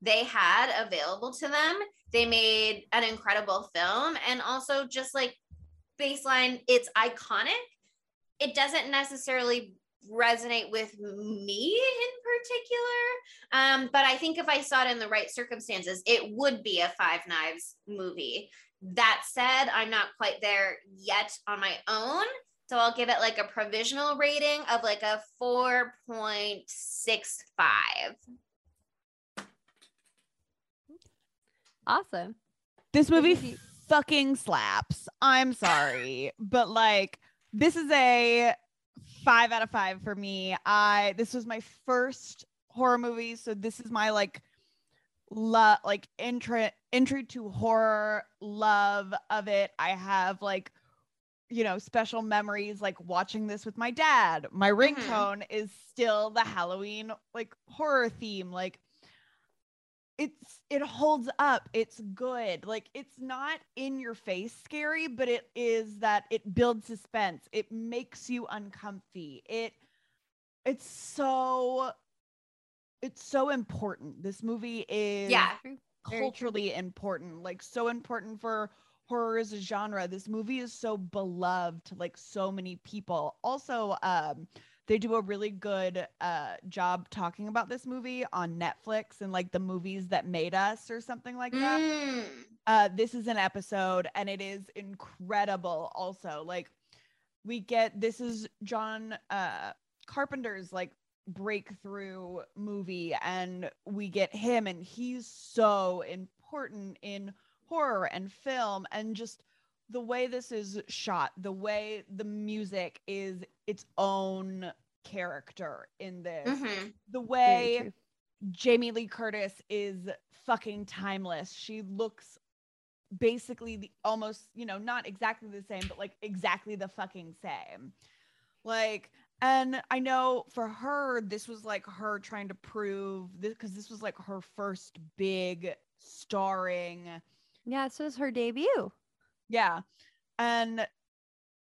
they had available to them, they made an incredible film. And also just like baseline, it's iconic. It doesn't necessarily resonate with me in particular. Um, but I think if I saw it in the right circumstances, it would be a Five Knives movie. That said, I'm not quite there yet on my own. So I'll give it like a provisional rating of like a 4.65. Awesome. This movie movie- fucking slaps. I'm sorry, but like this is a five out of five for me. I this was my first horror movie, so this is my like love like entry entry to horror love of it. I have like you know special memories like watching this with my dad. My mm-hmm. ringtone is still the Halloween like horror theme like it's it holds up. It's good. Like it's not in your face scary but it is that it builds suspense. It makes you uncomfy. It it's so it's so important. This movie is Yeah. Culturally important like so important for horror as a genre. This movie is so beloved to like so many people. Also um they do a really good uh job talking about this movie on netflix and like the movies that made us or something like that Mm. uh this is an episode and it is incredible also like we get this is john uh carpenter's like breakthrough movie and we get him and he's so important in horror and film and just the way this is shot the way the music is its own character in this Mhm. the way. Jamie Lee Curtis is fucking timeless. She looks basically the almost, you know, not exactly the same, but like exactly the fucking same. Like, and I know for her, this was like her trying to prove this because this was like her first big starring. Yeah, this was her debut. Yeah. And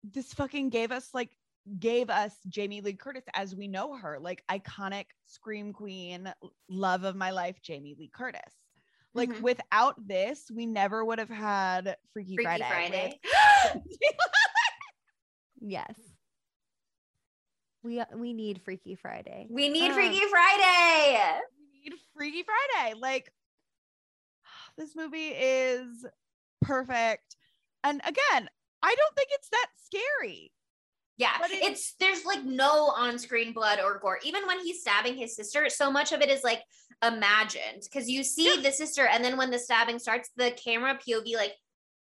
this fucking gave us like gave us Jamie Lee Curtis as we know her, like iconic scream queen, love of my life, Jamie Lee Curtis. Like Mhm. without this, we never would have had Freaky, Freaky Friday. Friday. with- [laughs] Yes. We uh, we need Freaky Friday. We need Uh, Freaky Friday. we need Freaky Friday. Like [sighs] this movie is perfect. And again, I don't think it's that scary. Yeah, But it- it's there's like no on-screen blood or gore. Even when he's stabbing his sister, so much of it is like imagined because you see the sister, and then when the stabbing starts, the camera POV like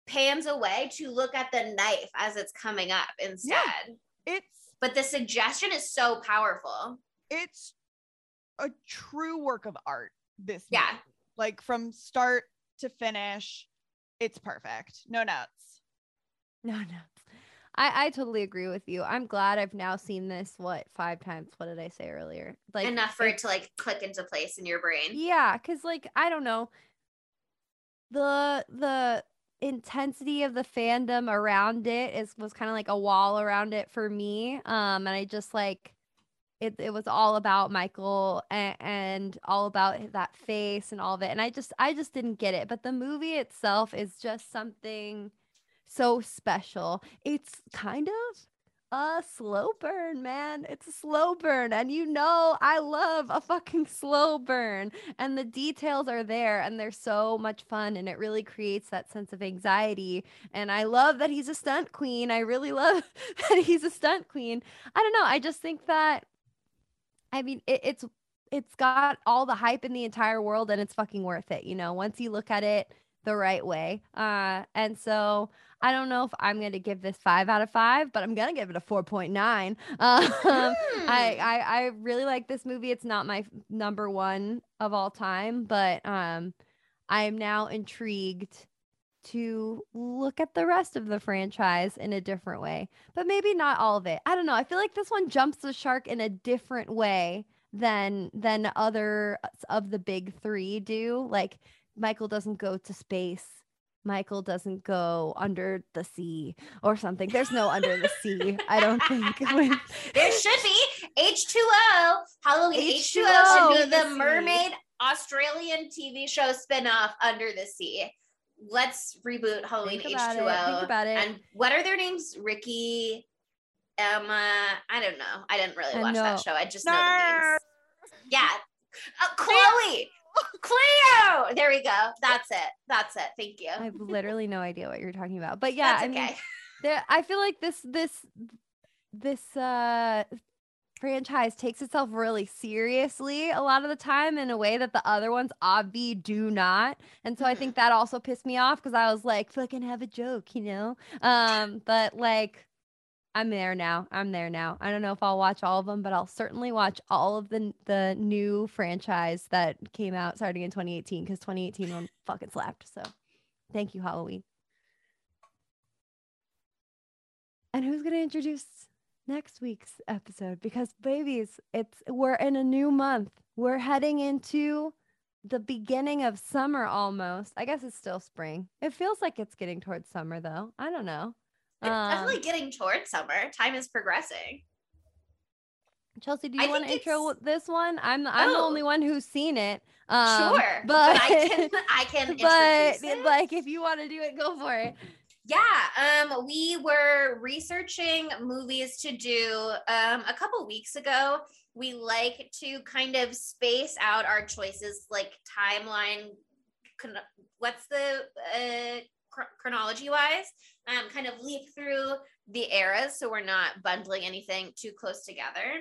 pans away to look at the knife as it's coming up instead. It's But the suggestion is so powerful. it's a true work of art this Yeah. movie. like from start to finish it's perfect no nuts [laughs] No, no. I I totally agree with you. I'm glad I've now seen this what five times. What did I say earlier? Like Enough for it to like click into place in your brain. Yeah, because like I don't know, the the intensity of the fandom around it is was kind of like a wall around it for me. Um, and I just like it. It was all about Michael and, and all about that face and all of it. And I just I just didn't get it. But the movie itself is just something so special. It's kind of a slow burn, man. It's a slow burn. And you know, I love a fucking [laughs] slow burn. And the details are there and they're so much fun. And it really creates that sense of anxiety. And I love that he's a stunt queen. I really [laughs] love that he's a stunt queen. I don't know. I just think that, I mean, it, it's, it's got all the hype in the entire world and it's fucking worth it, you know, once you look at it the right way. Uh, and so I don't know if I'm going to give this five out of five, but I'm going to give it a 4.9. [laughs] Um, Hmm. I, I, I really like this movie. It's not my number one of all time, but um, I am now intrigued to look at the rest of the franchise in a different way, but maybe not all of it. I don't know. I feel like this one jumps the shark in a different way than than other of the big three do. Like Michael doesn't go to space. Michael doesn't go under the sea or something. There's no under the sea, I don't [laughs] think. There should be H2O. Halloween H2O, H2O should be the the sea. mermaid Australian TV show spinoff Under the Sea. Let's reboot Halloween Think about H2O. it. Think about it. And what are their names? Rikki, Emma. I don't know. I didn't really watch that show. I just know the names. Yeah. Uh, Chloe. Cleo. There we go. That's it. That's it. Thank you. I have literally no idea what you're talking about. But yeah, That's I mean, okay. [laughs] there, I feel like this this this uh franchise takes itself really seriously a lot of the time in a way that the other ones obvi do not and so i think that also pissed me off because i was like fucking have a joke you know um but like i'm there now i'm there now i don't know if i'll watch all of them but i'll certainly watch all of the the new franchise that came out starting in 2018 because 2018 one [laughs] fucking slapped so thank you halloween and who's going to introduce next week's episode? Because babies, it's we're in a new month. We're heading into the beginning of summer almost. I guess it's still spring. It feels like it's getting towards summer though. I don't know. It's definitely Um, getting towards summer. Time is progressing. Chelsea, do you want to intro this one? I'm the, I'm the Oh. only one who's seen it. Um, sure, [laughs] but, I can I [laughs] can but introduce it. like if you want to do it, go for it. Yeah, um, we were researching movies to do um, a couple weeks ago. We like to kind of space out our choices, like timeline. What's the uh, chronology wise? Um, kind of leap through the eras, so we're not bundling anything too close together.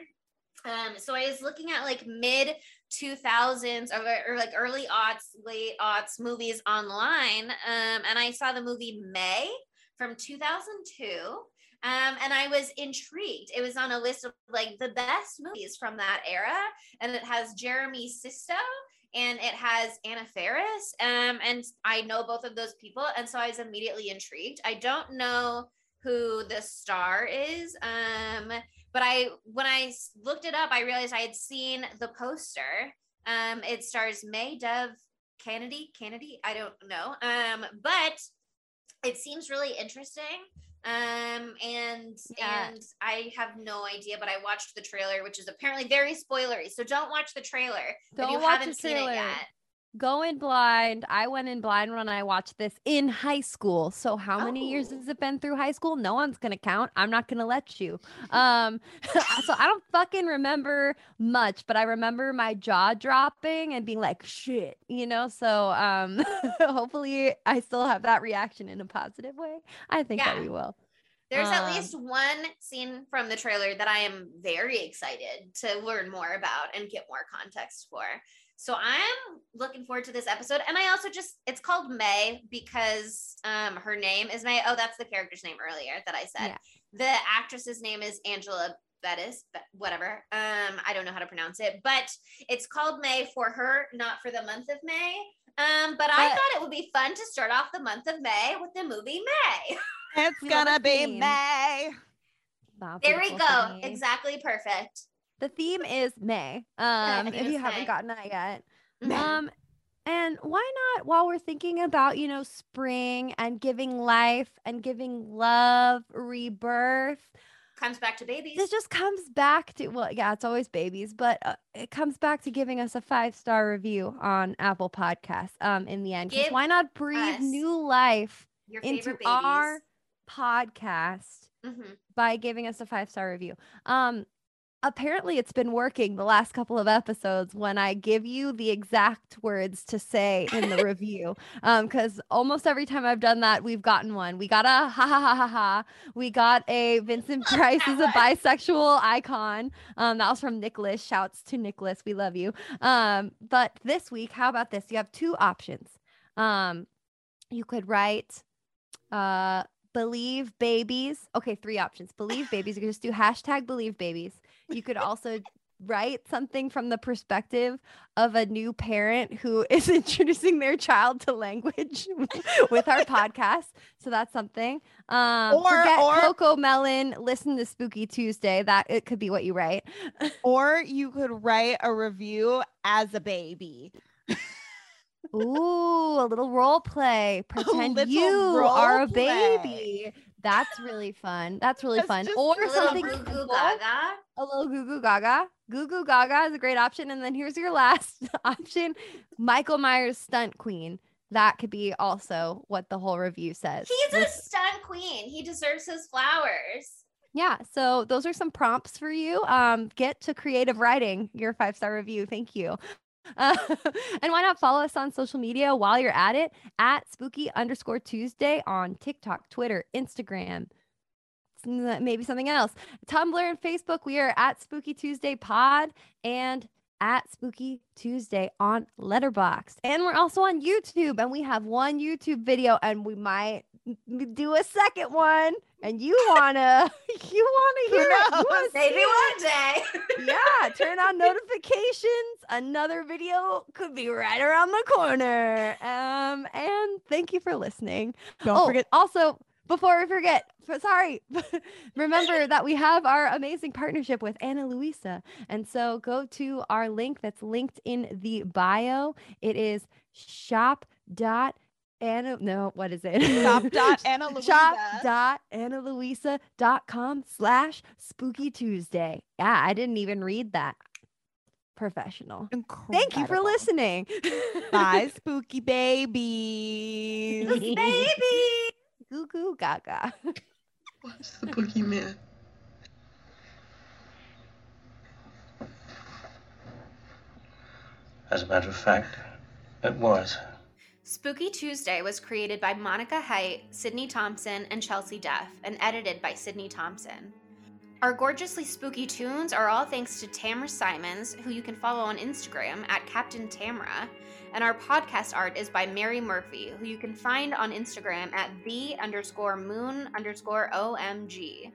Um, so I was looking at like mid 2000s or, or like early aughts, late aughts movies online. Um, and I saw the movie May from 2002. Um, and I was intrigued. It was on a list of like the best movies from that era. And it has Jeremy Sisto and it has Anna Faris. Um, and I know both of those people. And so I was immediately intrigued. I don't know who the star is. Um, but I when I looked it up, I realized I had seen the poster. Um, it stars May Dove Canady. Canady, I don't know. Um, but it seems really interesting. Um, and Yeah. and I have no idea, but I watched the trailer, which is apparently very spoilery. So don't watch the trailer if Don't you watch haven't the seen trailer. it yet. Go in blind. I went in blind when I watched this in high school. So how many years Oh. has it been through high school? No one's gonna count. I'm not gonna let you. Um, [laughs] so I don't fucking remember much, but I remember my jaw dropping and being like, shit, you know. So um, [laughs] hopefully I still have that reaction in a positive way. I think that we will. There's at Um, least one scene from the trailer that I am very excited to learn more about and get more context for. So I'm looking forward to this episode. And I also just it's called May because um her name is May. Oh, that's the character's name earlier that I said. Yeah. The actress's name is Angela Bettis, but whatever. Um, I don't know how to pronounce it, but it's called May for her, not for the month of May. Um, but I But- thought it would be fun to start off the month of May with the movie May. It's gonna be. May. Wow, There we go. Sydney. Exactly perfect. The theme is May. Um, if you haven't May. gotten that yet. Mhm. Um, and why not while we're thinking about, you know, spring and giving life and giving love, rebirth, Comes back to babies. this just comes back to, well, yeah, it's always babies, but uh, it comes back to giving us a five star review on Apple Podcasts um, in the end. Why not breathe new life into babies. our podcast Mhm. by giving us a five star review. Um, apparently, it's been working the last couple of episodes when I give you the exact words to say in the [laughs] review. Um, because almost every time I've done that, we've gotten one. We got a ha ha ha ha ha. We got a Vincent Price is a [laughs] bisexual icon. Um, that was from Nicholas. Shouts to Nicholas. We love you. Um, but this week, how about this? You have two options. Um, you could write uh believe babies okay three options. Believe babies you could just do hashtag believe babies. You could also write something from the perspective of a new parent who [laughs] is introducing their child to language [laughs] with our podcast. So that's something. Um Or- forget or- CoComelon listen to spooky tuesday. That it could be what you write. [laughs] Or you could write a review as a baby. Ooh, a little role play. [laughs] Pretend you are a play. baby. [laughs] That's really fun. That's really That's fun. Or something goo goo gaga. A little goo goo gaga. Goo goo gaga is a great option. And then here's your [laughs] last option Michael Myers stunt queen. That could be also what the whole review says. He's a stunt queen. He deserves his flowers. yeah. So those are some prompts for you. Um, get to creative writing your five star review. Thank you. Uh, [laughs] and why not follow us on social media while you're at it at spooky underscore Tuesday on TikTok, Twitter, Instagram, [laughs] maybe something else. Tumblr and Facebook, we are at Spooky Tuesday Pod and at Spooky Tuesday on Letterboxd. And we're also on YouTube and we have one YouTube video and we might do a second one. And you wanna, [laughs] you wanna hear it. You wanna [laughs] Maybe see it one day. [laughs] yeah, turn on notifications. Another video could be right around the corner. Um, and thank you for listening. Don't oh, forget Also, before we forget, sorry, remember that we have our amazing partnership with Ana Luisa. And so go to our link that's linked in the bio. It is shop dot Ana, no, what is it? shop dot [laughs] Ana Luisa. shop dot dot com slash spooky tuesday yeah i didn't even read that professional thank you for listening Bye, [laughs] spooky babies. Baby. goo goo gaga What's the boogeyman? As a matter of fact, it was. Spooky Tuesday was created by Monica Height, Sydney Thompson, and Chelsea Duff, and edited by Sydney Thompson. Our gorgeously spooky tunes are all thanks to Tamra Simons, who you can follow on Instagram at Captain Tamra, and our podcast art is by Mary Murphy, who you can find on Instagram at the underscore moon underscore OMG.